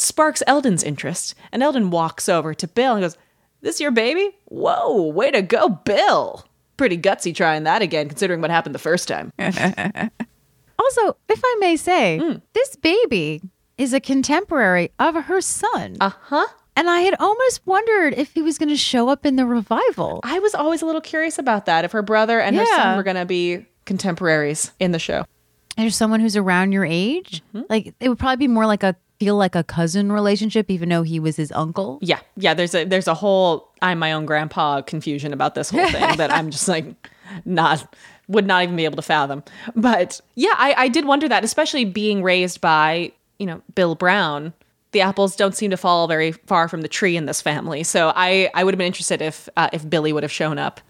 sparks Eldon's interest, and Eldon walks over to Bill and goes, "This your baby? Whoa, way to go, Bill! Pretty gutsy trying that again, considering what happened the first time." also, if I may say, Hmm. this baby is a contemporary of her son. Uh huh. And I had almost wondered if he was going to show up in the revival. I was always a little curious about that. If her brother and her son were going to be contemporaries in the show. There's someone who's around your age. Mm-hmm. Like it would probably be more like a feel like a cousin relationship, even though he was his uncle. Yeah, yeah. There's a there's a whole I'm my own grandpa confusion about this whole thing that I'm just like not would not even be able to fathom. But yeah, I, I did wonder that, especially being raised by you know Bill Brown. The apples don't seem to fall very far from the tree in this family, so I I would have been interested if uh, if Billy would have shown up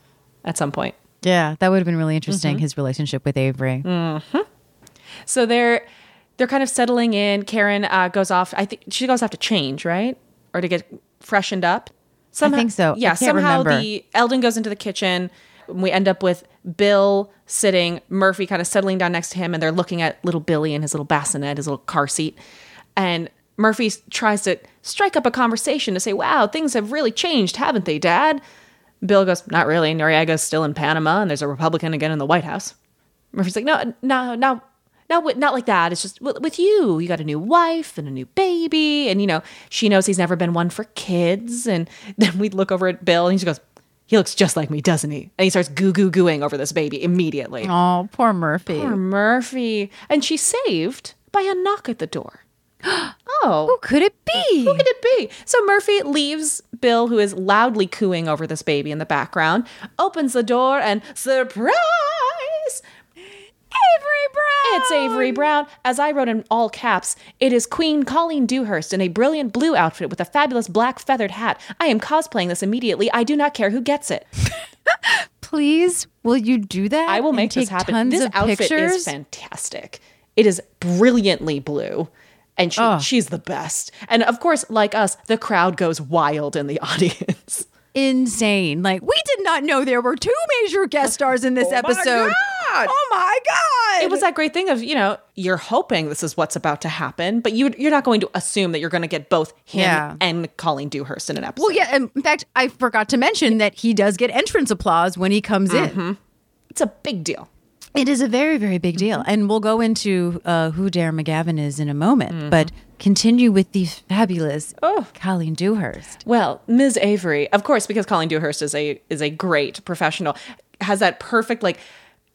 at some point. Yeah, that would have been really Mm-hmm. interesting. His relationship with Avery. So they're they're kind of settling in. Karen uh, goes off. I think she goes off to change, right, or to get freshened up. Somehow, think so. I Yeah. somehow remember. the Eldon goes into the kitchen. We end up with Bill sitting, Murphy kind of settling down next to him, and they're looking at little Billy in his little bassinet, his little car seat, and Murphy tries to strike up a conversation to say, "Wow, things have really changed, haven't they, Dad?" Bill goes, "Not really. Noriega's still in Panama, and there's a Republican again in the White House." Murphy's like, no, no, no, not with, not like that. It's just with, you. You got a new wife and a new baby, and you know she knows he's never been one for kids. And then we look over at Bill, and he just goes, "He looks just like me, doesn't he?" And he starts goo goo gooing over this baby immediately. Oh, poor Murphy. Poor Murphy, and she's saved by a knock at the door. oh, Who could it be? who could it be? So Murphy leaves Bill, who is loudly cooing over this baby in the background, opens the door, and surprise! It's Avery Brown. As I wrote in all caps, it is Queen Colleen Dewhurst in a brilliant blue outfit with a fabulous black feathered hat. I am cosplaying this immediately. I do not care who gets it. Please, will you do that? I will make this happen. This outfit pictures? is fantastic. It is brilliantly blue. And she, Oh. she's the best. And of course, like us, the crowd goes wild in the audience. Insane. Like we did not know there were two major guest stars in this episode. God. Oh my god! it was that great thing of you know you're hoping this is what's about to happen, but you you're not going to assume that you're going to get both him Yeah. and Colleen Dewhurst in an episode. Well, yeah. In fact, I forgot to mention that he does get entrance applause when he comes Mm-hmm. in. it's a big deal. It is a very, very big deal, Mm-hmm. and we'll go into uh, who Darren McGavin is in a moment. Mm-hmm. But continue with the fabulous Oh. Colleen Dewhurst. Well, Ms. Avery, of course, because Colleen Dewhurst is a is a great professional, has that perfect like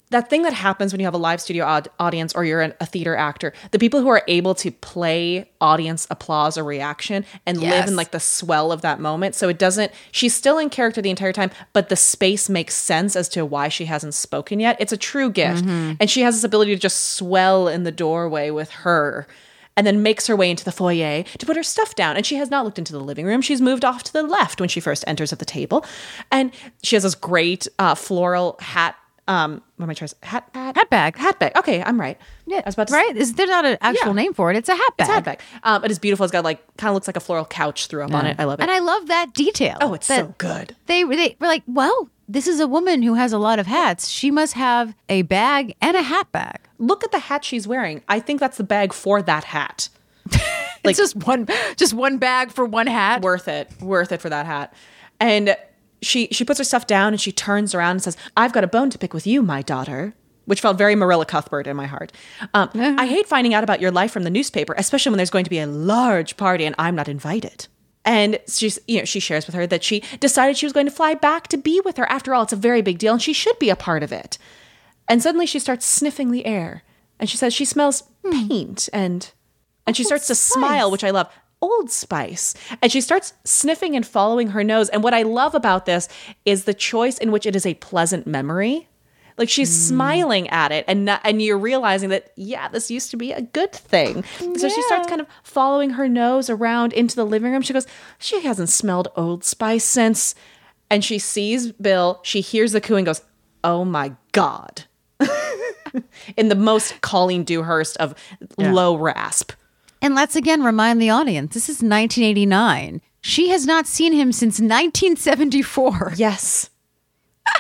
that thing that happens when you have a live studio aud- audience or you're an, a theater actor. The people who are able to play audience applause or reaction and live in like the swell of that moment. So it doesn't. She's still in character the entire time, but the space makes sense as to why she hasn't spoken yet. It's a true gift, and she has this ability to just swell in the doorway with her and then makes her way into the foyer to put her stuff down. And she has not looked into the living room. She's moved off to the left when she first enters at the table. And she has this great uh, floral hat. Um, what am I trying to say? Hat, hat, Hat bag. hat bag. Okay, I'm right. Yeah, I was about to right. Is there's not an actual Yeah. name for it? It's a hat bag. It's a hat bag. Um, it is beautiful. It's got like kind of looks like a floral couch threw up on it. I love it. And I love that detail. oh, it's so good. They they were like, well, this is a woman who has a lot of hats. She must have a bag and a hat bag. Look at the hat she's wearing. I think that's the bag for that hat. it's just one, just one bag for one hat. worth it worth it for that hat and she she puts her stuff down and she turns around and says i've got a bone to pick with you my daughter which felt very marilla cuthbert in my heart. Um, i hate finding out about your life from the newspaper especially when there's going to be a large party and i'm not invited. And she's you know she shares with her that she decided she was going to fly back to be with her. After all it's a very big deal and she should be a part of it. And suddenly she starts sniffing the air. And she says she smells paint and and she starts to smile, which I love. Old Spice. And she starts sniffing and following her nose. And what I love about this is the choice in which it is a pleasant memory. Like she's mm. smiling at it and not, and you're realizing that yeah, this used to be a good thing. So she starts kind of following her nose around into the living room. She goes, "She hasn't smelled Old Spice since." And she sees Bill, she hears the coo and goes, "Oh my god." in the most Colleen Dewhurst of low rasp. And let's again remind the audience this is 1989. She has not seen him since 1974. Yes.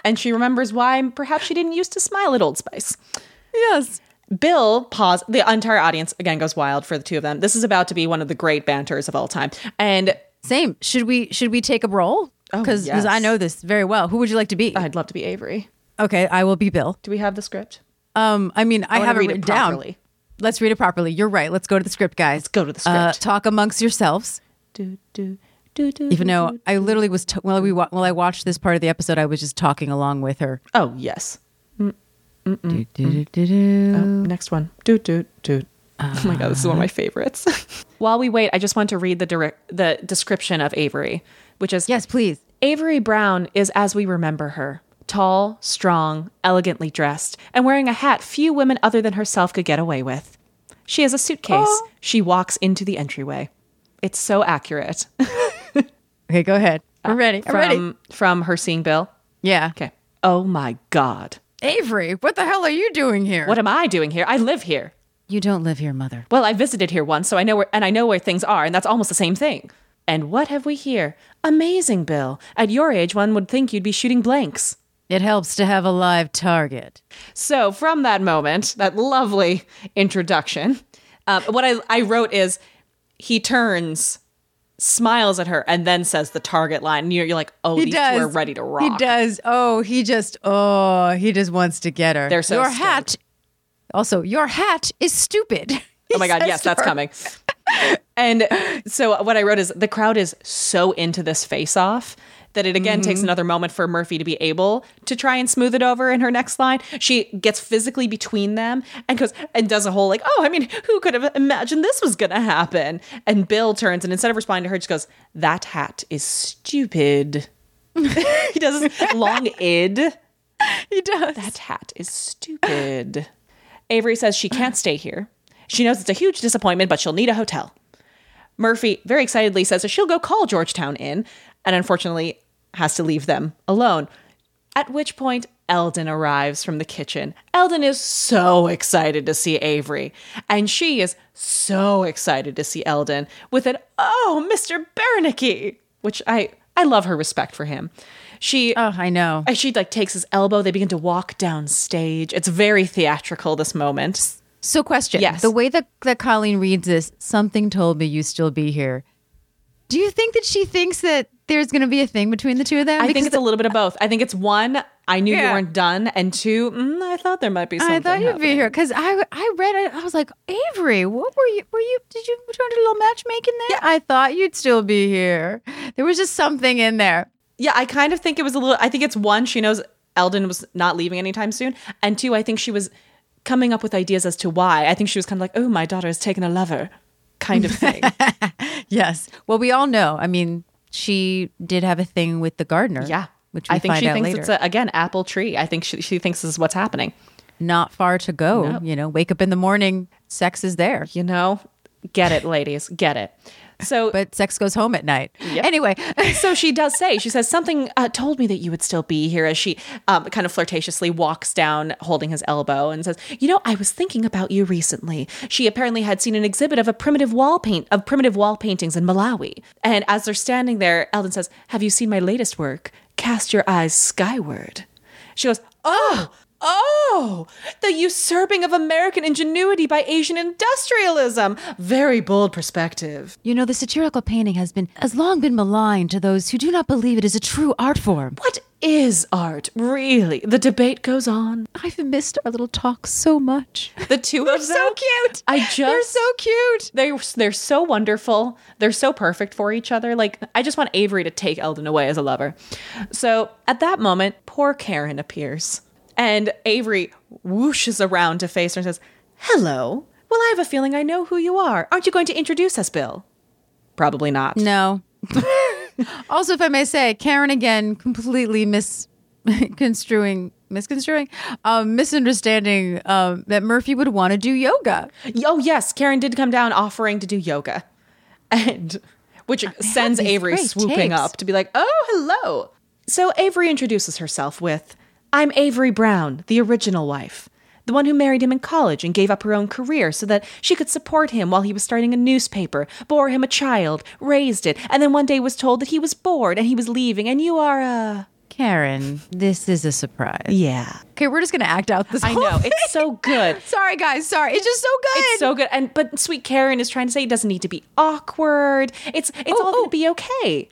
and she remembers why perhaps she didn't used to smile at Old Spice. Yes. Bill pause the entire audience again goes wild for the two of them. This is about to be one of the great banters of all time. And Same. Should we should we take a roll? Oh, Because yes. I know this very well. Who would you like to be? I'd love to be Avery. okay, I will be Bill. Do we have the script? Um, I mean, I, wanna have it read it down. Properly. Let's read it properly. You're right. Let's go to the script, guys. Let's go to the Uh, script. talk amongst yourselves. Do, do, do, do, Even though. I literally was t- while we wa- while I watched this part of the episode, I was just talking along with her. Oh, yes. Do, do, do, do, do. Oh, next one. Do, do, do. oh my God, this is one of my uh. favorites. While we wait, I just want to read the direct, the description of Avery, which is Yes, please. Avery Brown is as we remember her tall, strong, elegantly dressed, and wearing a hat few women other than herself could get away with. She has a suitcase. She walks into the entryway. It's so accurate. Okay, go ahead. I'm uh, ready. I'm ready. from, from her seeing Bill. Yeah. Okay. Oh my God. Avery, what the hell are you doing here? What am I doing here? I live here. You don't live here, mother. Well, I visited here once, so I know where, and I know where things are, and that's almost the same thing. And what have we here? Amazing, Bill. At your age, one would think you'd be shooting blanks. It helps to have a live target. So from that moment, that lovely introduction, um, what I, I wrote is he turns, smiles at her, and then says the target line. And you're, you're like, oh, He these does. two are ready to rock. He does. Oh, he just. Oh, he just wants to get her. They're so Your stoked. hat. Also, your hat is stupid. Oh my God, yes, that's her. coming. And so what I wrote is the crowd is so into this face off that it again Mm-hmm. takes another moment for Murphy to be able to try and smooth it over in her next line. She gets physically between them and goes and does a whole like, oh, I mean, who could have imagined this was gonna happen? And Bill turns and instead of responding to her, just goes, That hat is stupid. he does this long id. He does. That hat is stupid. Avery says she can't stay here. She knows it's a huge disappointment, but she'll need a hotel. Murphy very excitedly says that she'll go call Georgetown Inn, and unfortunately has to leave them alone. At which point, Eldon arrives from the kitchen. Eldon is so excited to see Avery, and she is so excited to see Eldon with an "Oh, Mr. Bernecky," which I I love her respect for him. She Oh, I know. and she like takes his elbow. They begin to walk down stage. It's very theatrical. This moment. So, question. Yes. The way that, that Colleen reads this, something told me you still be here. Do you think that she thinks that there's going to be a thing between the two of them? I think it's a little bit of both. I think it's one. I knew you weren't done, and two. Mm, I thought there might be something. I thought you'd be here because I I read it. I was like, Avery, what were you? Were you? Did you try to do a little matchmaking there? Yeah. I thought you'd still be here. There was just something in there. Yeah, I kind of think it was a little. I think it's one. She knows Eldon was not leaving anytime soon, and two. I think she was coming up with ideas as to why. I think she was kind of like, "Oh, my daughter has taken a lover," kind of thing. Yes. Well, we all know. I mean, she did have a thing with the gardener. yeah, Which I think she thinks later. it's a, again apple tree. I think she, she thinks this is what's happening. Not far to go. No. You know, wake up in the morning, sex is there. You know, get it, ladies, get it. So, But sex goes home at night. Anyway, so she does say she says something uh, told me that you would still be here as she um, kind of flirtatiously walks down holding his elbow and says you know i was thinking about you recently. She apparently had seen an exhibit of a primitive wall paint of primitive wall paintings in malawi. And as they're standing there eldon says have you seen my latest work? Cast your eyes skyward. She goes oh Oh, the usurping of American ingenuity by Asian industrialism. Very bold perspective. you know, the satirical painting has been has long been maligned to those who do not believe it is a true art form. What is art, really? The debate goes on. I've missed our little talks so much. The two of them. Are so cute. I just They're so cute. They're they're so wonderful. They're so perfect for each other. Like I just want Avery to take Eldon away as a lover. So at that moment, poor Karen appears. And Avery whooshes around to face her and says, Hello. Well, I have a feeling I know who you are. Aren't you going to introduce us, Bill? Probably not. No. also, if I may say, Karen again completely misconstruing, misconstruing, um, misunderstanding um, that Murphy would want to do yoga. Oh, yes. Karen did come down offering to do yoga. And which sends Avery swooping takes. up to be like, oh, hello. So Avery introduces herself with, I'm Avery Brown, the original wife, the one who married him in college and gave up her own career so that she could support him while he was starting a newspaper, bore him a child, raised it, and then one day was told that he was bored and he was leaving, and you are, a. Karen, this is a surprise. yeah. Okay, we're just gonna act out this. I whole know. thing. It's so good. Sorry, guys. Sorry. It's just so good. It's so good. And but sweet Karen is trying to say it doesn't need to be awkward. It's it's Oh, all oh. gonna be okay.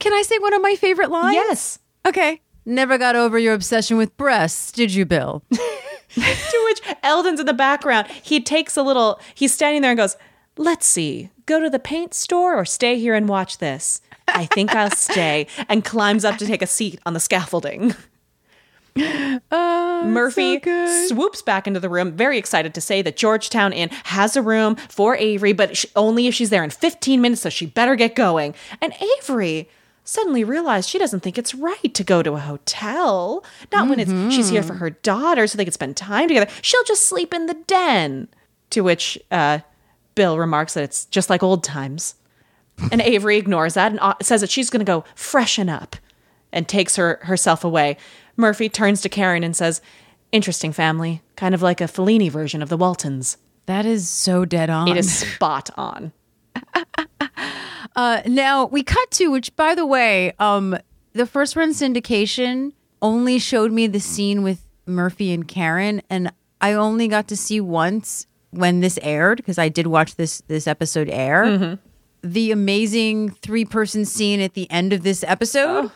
Can I say one of my favorite lines? Yes. Okay. Never got over your obsession with breasts, did you, Bill? to which Eldon's in the background. He takes a little, he's standing there and goes, Let's see, go to the paint store or stay here and watch this? I think I'll stay. And climbs up to take a seat on the scaffolding. Oh, Murphy swoops back into the room, very excited to say that Georgetown Inn has a room for Avery, but only if she's there in 15 minutes, so she better get going. And Avery suddenly realized she doesn't think it's right to go to a hotel. Not when it's she's here for her daughter so they can spend time together. She'll just sleep in the den. To which uh, Bill remarks that it's just like old times. And Avery ignores that and uh, says that she's going to go freshen up and takes her herself away. Murphy turns to Karen and says, "Interesting family, kind of like a Fellini version of the Waltons." That is so dead on. It is spot on. Uh, now we cut to which, by the way, um, the first run syndication only showed me the scene with Murphy and Karen, and I only got to see once when this aired because I did watch this this episode air. Mm-hmm. The amazing three person scene at the end of this episode.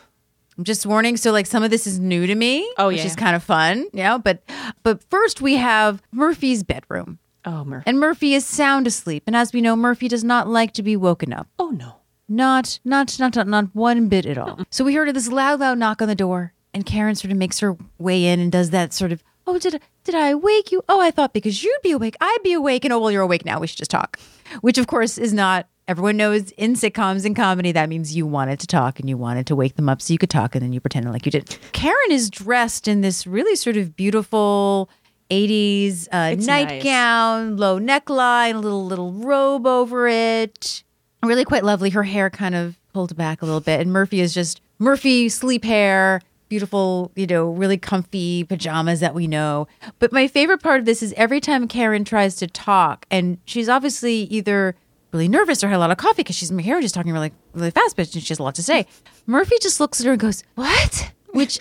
I'm just warning. So, like, some of this is new to me. Oh, which yeah. is kind of fun. Yeah, but but first we have Murphy's bedroom. Oh, Murphy. And Murphy is sound asleep. And as we know, Murphy does not like to be woken up. oh no. Not, not, not, not, not one bit at all. So we heard this loud, loud knock on the door, and Karen sort of makes her way in and does that sort of, oh, did I, did I wake you? Oh, I thought because you'd be awake, I'd be awake. And oh, well, you're awake now. We should just talk. Which, of course, is not. Everyone knows in sitcoms and comedy that means you wanted to talk and you wanted to wake them up so you could talk, and then you pretended like you did. Karen is dressed in this really sort of beautiful. 80s uh, nightgown, low neckline, a little little robe over it really quite lovely. Her hair kind of pulled back a little bit, and Murphy is just Murphy sleep hair, beautiful, you know, really comfy pajamas that we know. But my favorite part of this is every time Karen tries to talk, and she's obviously either really nervous or had a lot of coffee because she's Karen just talking really really fast, but she has a lot to say. Murphy just looks at her and goes, "What?" Which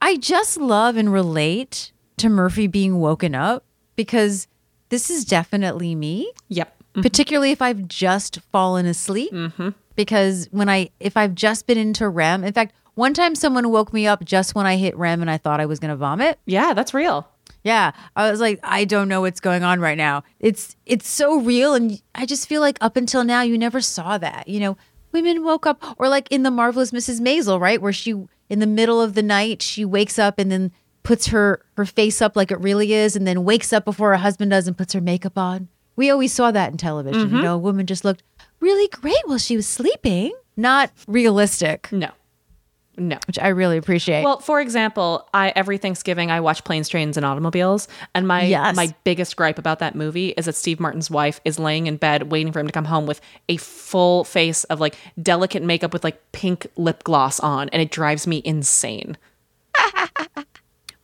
I just love and relate to Murphy being woken up because this is definitely me Yep. Mm-hmm. particularly if I've just fallen asleep. Mm-hmm. Because when I, if I've just been into REM, in fact, one time someone woke me up just when I hit REM and I thought I was going to vomit. Yeah, that's real. Yeah, I was like, I don't know what's going on right now. It's it's so real, and I just feel like up until now, you never saw that. You know, women woke up, or like in the marvelous Mrs. Maisel, right, where she in the middle of the night she wakes up and then puts her her face up like it really is, and then wakes up before her husband does and puts her makeup on. We always saw that in television. You mm-hmm. know, a woman just looked really great while she was sleeping, not realistic, No. No. which I really appreciate. Well, for example, I every Thanksgiving I watch Planes, Trains, and Automobiles, and my Yes. my biggest gripe about that movie is that Steve Martin's wife is laying in bed waiting for him to come home with a full face of like delicate makeup with like pink lip gloss on, and it drives me insane.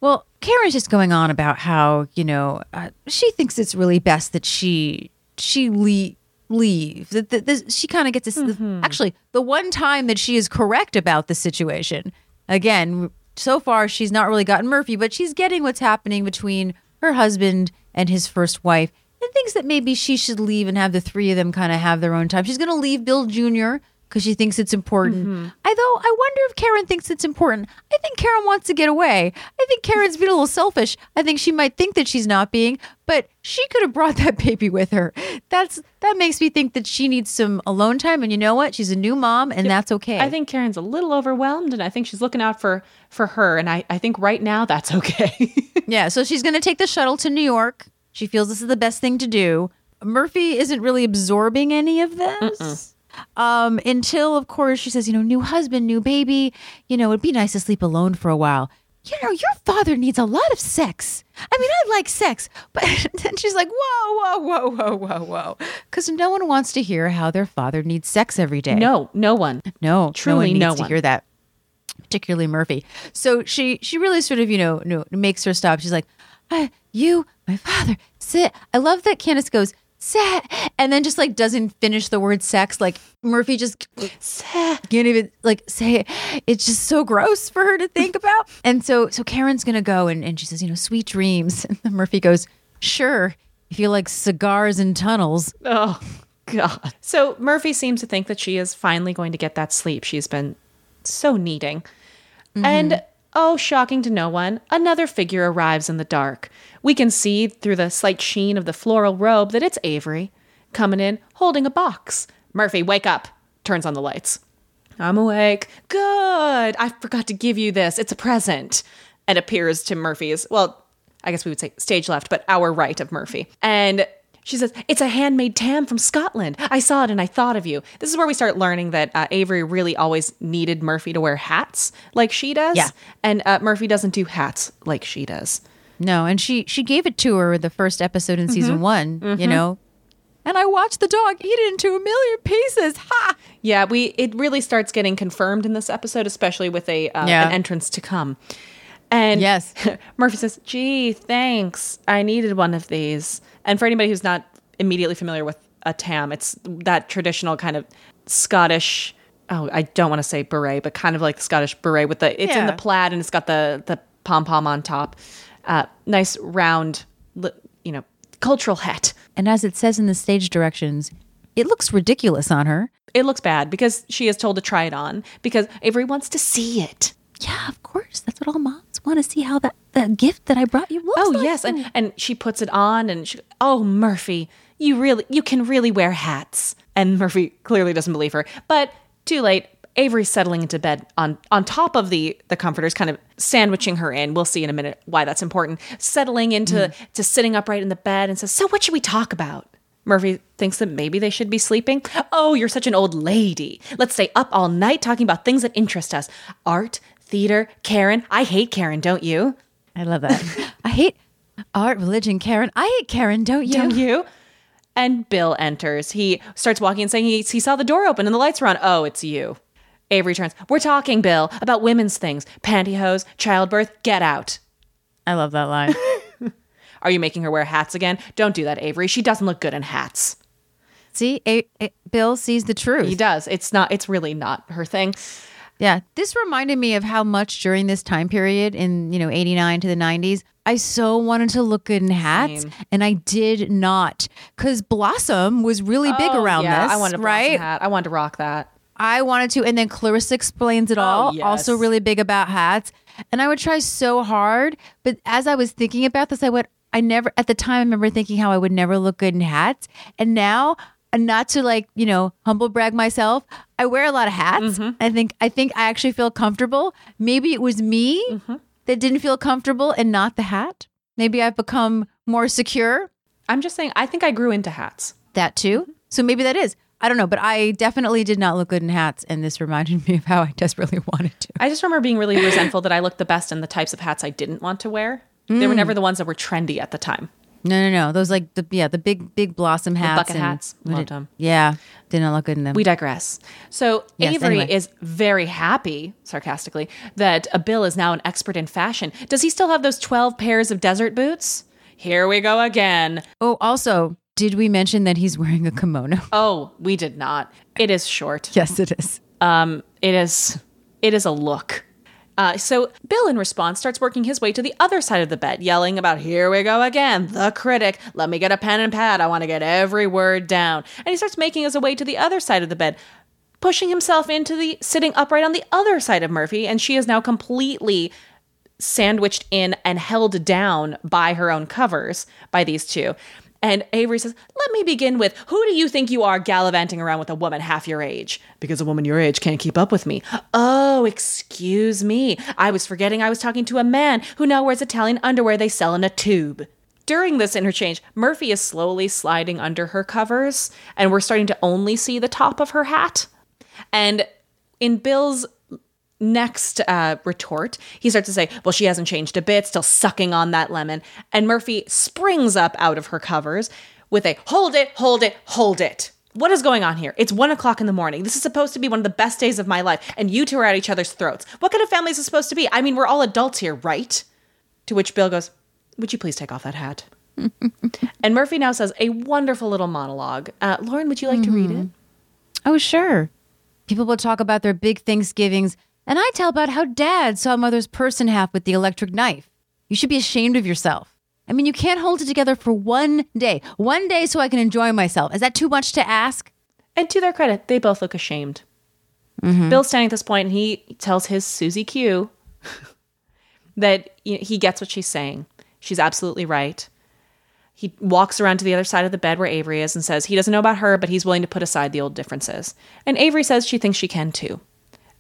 Well, Karen's just going on about how you know uh, she thinks it's really best that she she le- leave. That this, she kind of gets this. Actually, the one time that she is correct about the situation, again, so far she's not really gotten Murphy, but she's getting what's happening between her husband and his first wife, and thinks that maybe she should leave and have the three of them kind of have their own time. She's going to leave Bill Jr. because she thinks it's important. Mm-hmm. Although I wonder if Karen thinks it's important. I think Karen wants to get away. I think Karen's being a little selfish. I think she might think that she's not being, but she could have brought that baby with her. That's that makes me think that she needs some alone time. And you know what? She's a new mom, and that's okay. I think Karen's a little overwhelmed and I think she's looking out for for her and I, I think right now that's okay. Yeah, so she's going to take the shuttle to New York. She feels this is the best thing to do. Murphy isn't really absorbing any of this. Um, until of course she says, you know, new husband, new baby, you know, it'd be nice to sleep alone for a while. You know, your father needs a lot of sex. I mean, I like sex, but then she's like, whoa, whoa, whoa, whoa, whoa, whoa. Because no one wants to hear how their father needs sex every day. no, no one. No, Truly no no one needs to one. hear that. Particularly Murphy. So she she really sort of you know no, makes her stop. She's like, "Ah, "You, my father, sit." I love that Candice goes sit, and then just like doesn't finish the word sex. Like Murphy just can't even like say it. It's just so gross for her to think about. And so so Karen's gonna go and, and she says, you know, sweet dreams. And Murphy goes, sure. If you like cigars and tunnels, Oh God. So Murphy seems to think that she is finally going to get that sleep she's been so needing. And mm-hmm. Oh, shocking to no one, another figure arrives in the dark. We can see through the slight sheen of the floral robe that it's Avery coming in holding a box. Murphy, wake up. Turns on the lights. I'm awake. Good. I forgot to give you this. It's a present. And appears to Murphy's, well, I guess we would say stage left, but our right of Murphy. And she says, It's a handmade tam from Scotland. I saw it and I thought of you. This is where we start learning that uh, Avery really always needed Murphy to wear hats like she does. Yeah. And uh, Murphy doesn't do hats like she does. No, and she she gave it to her the first episode in season one. You know, and I watched the dog eat it into a million pieces. Ha! Yeah, we it really starts getting confirmed in this episode, especially with a uh, Yeah. an entrance to come. And Yes. Murphy says, "Gee, thanks. I needed one of these." And for anybody who's not immediately familiar with a tam, it's that traditional kind of Scottish. Oh, I don't want to say beret, but kind of like the Scottish beret with the it's in the plaid and it's got the the pom pom on top. Uh, nice round, you know, cultural hat. And as it says in the stage directions, it looks ridiculous on her. It looks bad because she is told to try it on because Avery wants to see it. Yeah, of course. That's what all moms want to see how that the gift that I brought you looks Oh like. yes, and and she puts it on, and she, oh Murphy, you really you can really wear hats. And Murphy clearly doesn't believe her, but too late. Avery's settling into bed on on top of the the comforters, kind of sandwiching her in. We'll see in a minute why that's important. Settling into mm. to sitting upright in the bed and says, "So what should we talk about?" Murphy thinks that maybe they should be sleeping. Oh, you're such an old lady. Let's stay up all night talking about things that interest us. Art, theater, Karen. I hate Karen, don't you? I love that. I hate art, religion, Karen. I hate Karen, don't you? Don't you? And Bill enters. He starts walking and saying he, he saw the door open and the lights were on. Oh, it's you. Avery turns. We're talking, Bill, about women's things pantyhose, childbirth. Get out. I love that line. Are you making her wear hats again? Don't do that, Avery. She doesn't look good in hats. See, A- A- Bill sees the truth. He does. It's not, it's really not her thing. Yeah, this reminded me of how much during this time period in, you know, 89 to the 90s, I so wanted to look good in hats Same. and I did not cuz Blossom was really big Oh, around yeah, this, I wanted right? right? hat. I wanted to rock that. I wanted to and then Clarissa explains it oh, all, Oh, yes. also really big about hats. And I would try so hard, but as I was thinking about this, I went I never at the time I remember thinking how I would never look good in hats. And now and not to like, you know, humble brag myself, I wear a lot of hats. Mm-hmm. I think I think I actually feel comfortable. Maybe it was me Mm-hmm. that didn't feel comfortable and not the hat. Maybe I've become more secure. I'm just saying, I think I grew into hats. That too. So maybe that is. I don't know, but I definitely did not look good in hats, and this reminded me of how I desperately wanted to. I just remember being really resentful that I looked the best in the types of hats I didn't want to wear. They were never the ones that were trendy at the time. No, no, no. Those like the yeah, the big big blossom hats, bucket and- hats. Loved did- 'em. Yeah, did not look good in them. We digress. So Yes, Avery anyway. is very happy, sarcastically, that a Bill is now an expert in fashion. Does he still have those 12 pairs of desert boots? Here we go again. oh, also, did we mention that he's wearing a kimono? Oh, we did not. It is short. yes, it is. Um, it is it is a look. Uh, so Bill, in response, starts working his way to the other side of the bed, yelling about "Here we go again, the critic. Let me get a pen and pad. I want to get every word down." And he starts making his way to the other side of the bed. pushing himself into the sitting upright on the other side of Murphy, and she is now completely sandwiched in and held down by her own covers by these two. And Avery says, Let me begin with who do you think you are gallivanting around with a woman half your age? Because a woman your age can't keep up with me. Oh, excuse me. I was forgetting I was talking to a man who now wears Italian underwear they sell in a tube. During this interchange, Murphy is slowly sliding under her covers, and we're starting to only see the top of her hat. And in Bill's next uh, retort, he starts to say, Well, she hasn't changed a bit, still sucking on that lemon. And Murphy springs up out of her covers with a hold it, hold it, hold it. What is going on here? It's one o'clock in the morning. This is supposed to be one of the best days of my life, and you two are at each other's throats. What kind of family is this supposed to be? I mean, we're all adults here, right? To which Bill goes, Would you please take off that hat? and Murphy now says a wonderful little monologue. Uh, Lauren, would you like to read it? Oh, sure. People will talk about their big Thanksgivings, and I tell about how dad saw mother's purse in half with the electric knife. You should be ashamed of yourself. I mean, you can't hold it together for one day. One day so I can enjoy myself. Is that too much to ask? And to their credit, they both look ashamed. Mm-hmm. Bill's standing at this point and he tells his Susie Q that he gets what she's saying. She's absolutely right. He walks around to the other side of the bed where Avery is and says he doesn't know about her, but he's willing to put aside the old differences. And Avery says she thinks she can too.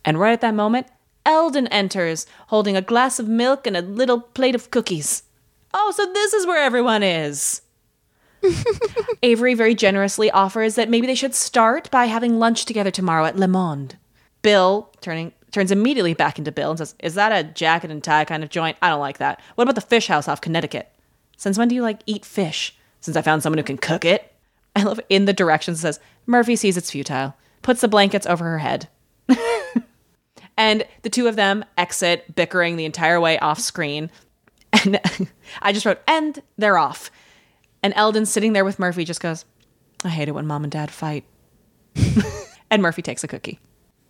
And right at that moment, Eldon enters, holding a glass of milk and a little plate of cookies. Oh, so this is where everyone is. Avery very generously offers that maybe they should start by having lunch together tomorrow at Le Monde. Bill, turning turns immediately back into Bill and says, Is that a jacket and tie kind of joint? I don't like that. What about the fish house off Connecticut? Since when do you like eat fish? Since I found someone who can cook it. I love in the directions it says, Murphy sees it's futile, puts the blankets over her head. and the two of them exit, bickering the entire way off screen. And I just wrote, and they're off. And Eldon sitting there with Murphy just goes, I hate it when mom and dad fight. and Murphy takes a cookie.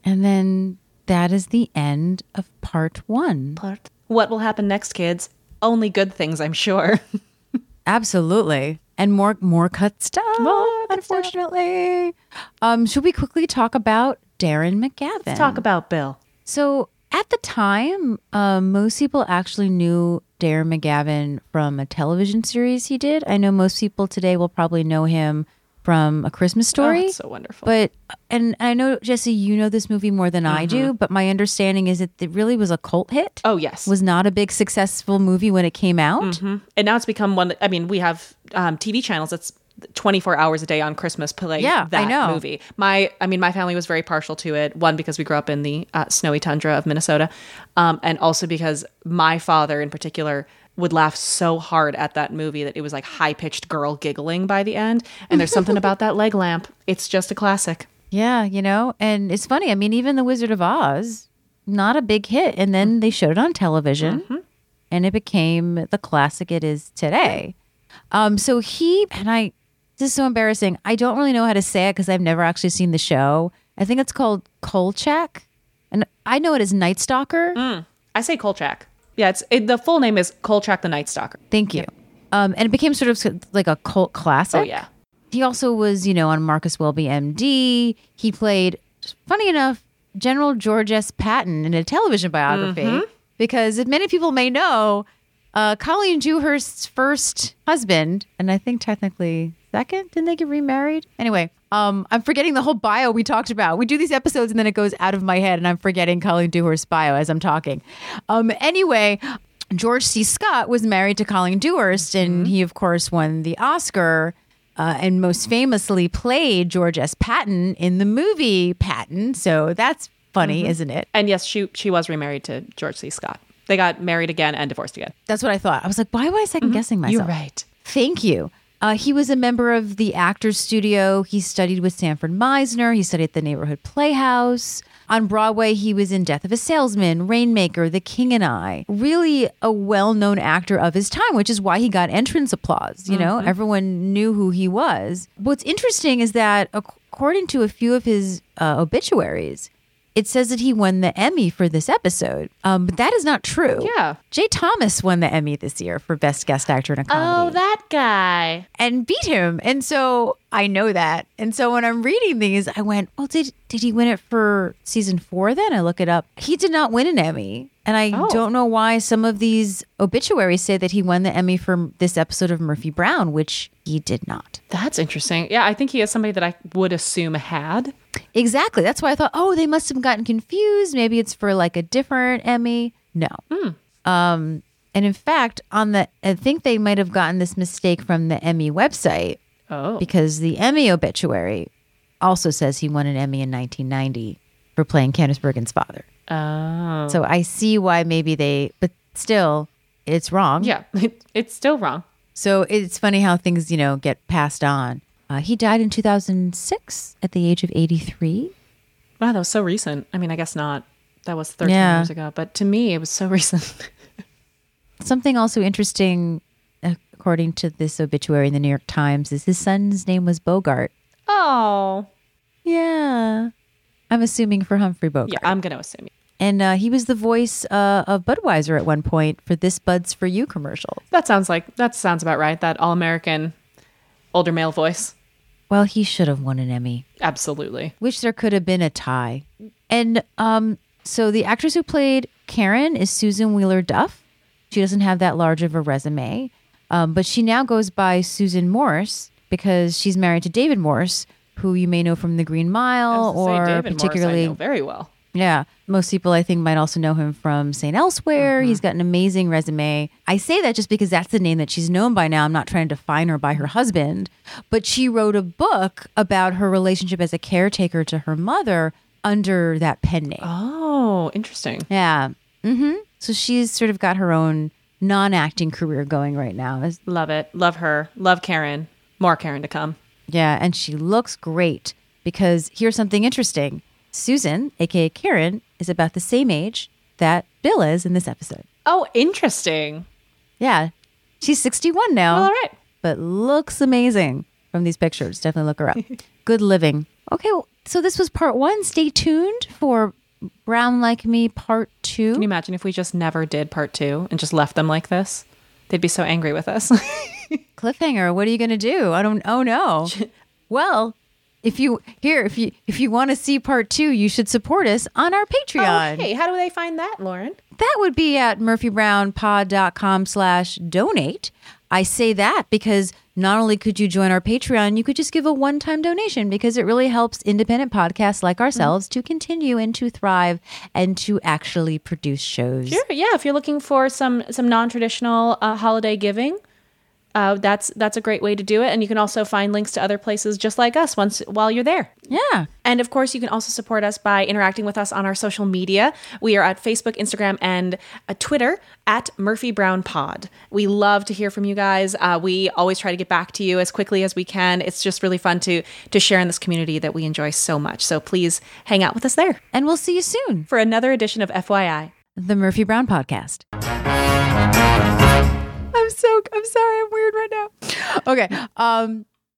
And then that is the end of part one. Part. What will happen next, kids? Only good things, I'm sure. Absolutely. And more more cut stuff. More cut stuff. unfortunately. Um, should we quickly talk about Darren McGavin? Let's talk about Bill. So at the time, um, most people actually knew Darren McGavin from a television series he did. I know most people today will probably know him from A Christmas Story. Oh, so wonderful. But and I know Jesse, you know this movie more than I do. But my understanding is that it really was a cult hit. Mm-hmm. Oh, yes. was not a big successful movie when it came out. and now it's become one that, I mean, we have um, TV channels that's 24 hours a day on Christmas play Yeah, that movie. My, I mean, my family was very partial to it. One, because we grew up in the uh, snowy tundra of Minnesota. Um, and also because my father in particular would laugh so hard at that movie that it was like high pitched girl giggling by the end. And there's something about that leg lamp. It's just a classic. Yeah, you know, and it's funny. I mean, even The Wizard of Oz, not a big hit, and then they showed it on television, and it became the classic it is today. Um, so he and I, this is so embarrassing. I don't really know how to say it because I've never actually seen the show. I think it's called Kolchak, and I know it as Night Stalker. I say Kolchak. Yeah, it's it, the full name is Kolchak the Night Stalker. Thank you. Um, and it became sort of like a cult classic. Oh yeah. He also was, you know, on Marcus Welby MD. He played, funny enough, General George S. Patton in a television biography. Mm-hmm. Because as many people may know, uh, Colleen Dewhurst's first husband, and I think technically second, didn't they get remarried? Anyway, um, I'm forgetting the whole bio we talked about. We do these episodes and then it goes out of my head, and I'm forgetting Colleen Dewhurst's bio as I'm talking. Um, anyway, George C. Scott was married to Colleen Dewhurst, and he, of course, won the Oscar. Uh, and most famously played George S. Patton in the movie Patton. So that's funny, isn't it? And yes, she she was remarried to George C. Scott. They got married again and divorced again. That's what I thought. I was like, why am I 2nd guessing myself? You're right. Thank you. Uh, he was a member of the Actors Studio. He studied with Sanford Meisner. He studied at the Neighborhood Playhouse. On Broadway, he was in Death of a Salesman, Rainmaker, The King and I. Really a well known actor of his time, which is why he got entrance applause. You know, everyone knew who he was. What's interesting is that, according to a few of his uh, obituaries, it says that he won the Emmy for this episode. Um, but that is not true. Yeah. Jay Thomas won the Emmy this year for Best Guest Actor in a Comedy. Oh, that guy. and beat him. And so I know that. And so when I'm reading these, I went, well, did did he win it for season four then? I look it up. He did not win an Emmy. And I Oh. don't know why some of these obituaries say that he won the Emmy for this episode of Murphy Brown, which he did not. That's interesting. Yeah, I think he is somebody that I would assume had. Exactly. That's why I thought, oh, they must have gotten confused. Maybe it's for like a different Emmy. No. Um, and in fact, on the, I think they might have gotten this mistake from the Emmy website Oh. because the Emmy obituary also says he won an Emmy in 1990 for playing Candice Bergen's father. Oh. So I see why maybe they, but still, it's wrong. Yeah, it, it's still wrong. So it's funny how things, you know, get passed on. Uh, he died in 2006 at the age of 83. Wow, that was so recent. I mean, I guess not. That was 13 Yeah. years ago, but to me, it was so recent. Something also interesting, according to this obituary in the New York Times, is his son's name was Bogart. oh. Yeah. I'm assuming for Humphrey Bogart. Yeah, I'm going to assume. And uh, he was the voice uh, of Budweiser at one point for this Buds for You commercial. That sounds like, that sounds about right. That all American older male voice. Well, he should have won an Emmy. Absolutely. Wish there could have been a tie. And um, so the actress who played Karen is Susan Wheeler Duff. She doesn't have that large of a resume, um, but she now goes by Susan Morse because she's married to David Morse, who you may know from The Green Mile say, or Morris I particularly know very well. Yeah. Most people, I think, might also know him from St. Elsewhere. Mm-hmm. He's got an amazing resume. I say that just because that's the name that she's known by now. I'm not trying to define her by her husband, but she wrote a book about her relationship as a caretaker to her mother under that pen name. Oh, interesting. Yeah. hmm So she's sort of got her own non acting career going right now. Love it. Love her. Love Karen. More Karen to come. Yeah. And she looks great because here's something interesting Susan, aka Karen, is about the same age that Bill is in this episode. Oh, interesting. Yeah. She's 61 now. Well, all right. But looks amazing from these pictures. Definitely look her up. Good living. Okay. Well, so this was part one. Stay tuned for Brown Like Me part two. Can you imagine if we just never did part two and just left them like this? They'd be so angry with us. Cliffhanger. What are you going to do? I don't, oh no. well, if you here, if you if you want to see part two, you should support us on our Patreon. Oh, hey, how do they find that, Lauren? That would be at murphybrownpod.com slash donate. I say that because not only could you join our Patreon, you could just give a one time donation because it really helps independent podcasts like ourselves to continue and to thrive and to actually produce shows. Sure. Yeah. If you're looking for some some non traditional uh, holiday giving, uh, that's that's a great way to do it. And you can also find links to other places just like us once while you're there. Yeah. And of course, you can also support us by interacting with us on our social media. We are at Facebook, Instagram, and uh, Twitter at Murphy Brown Pod. We love to hear from you guys. Uh, we always try to get back to you as quickly as we can. It's just really fun to to share in this community that we enjoy so much. So please hang out with us there And we'll see you soon. for another edition of FYI. The Murphy Brown Podcast. So I'm sorry, I'm weird right now. Okay. Um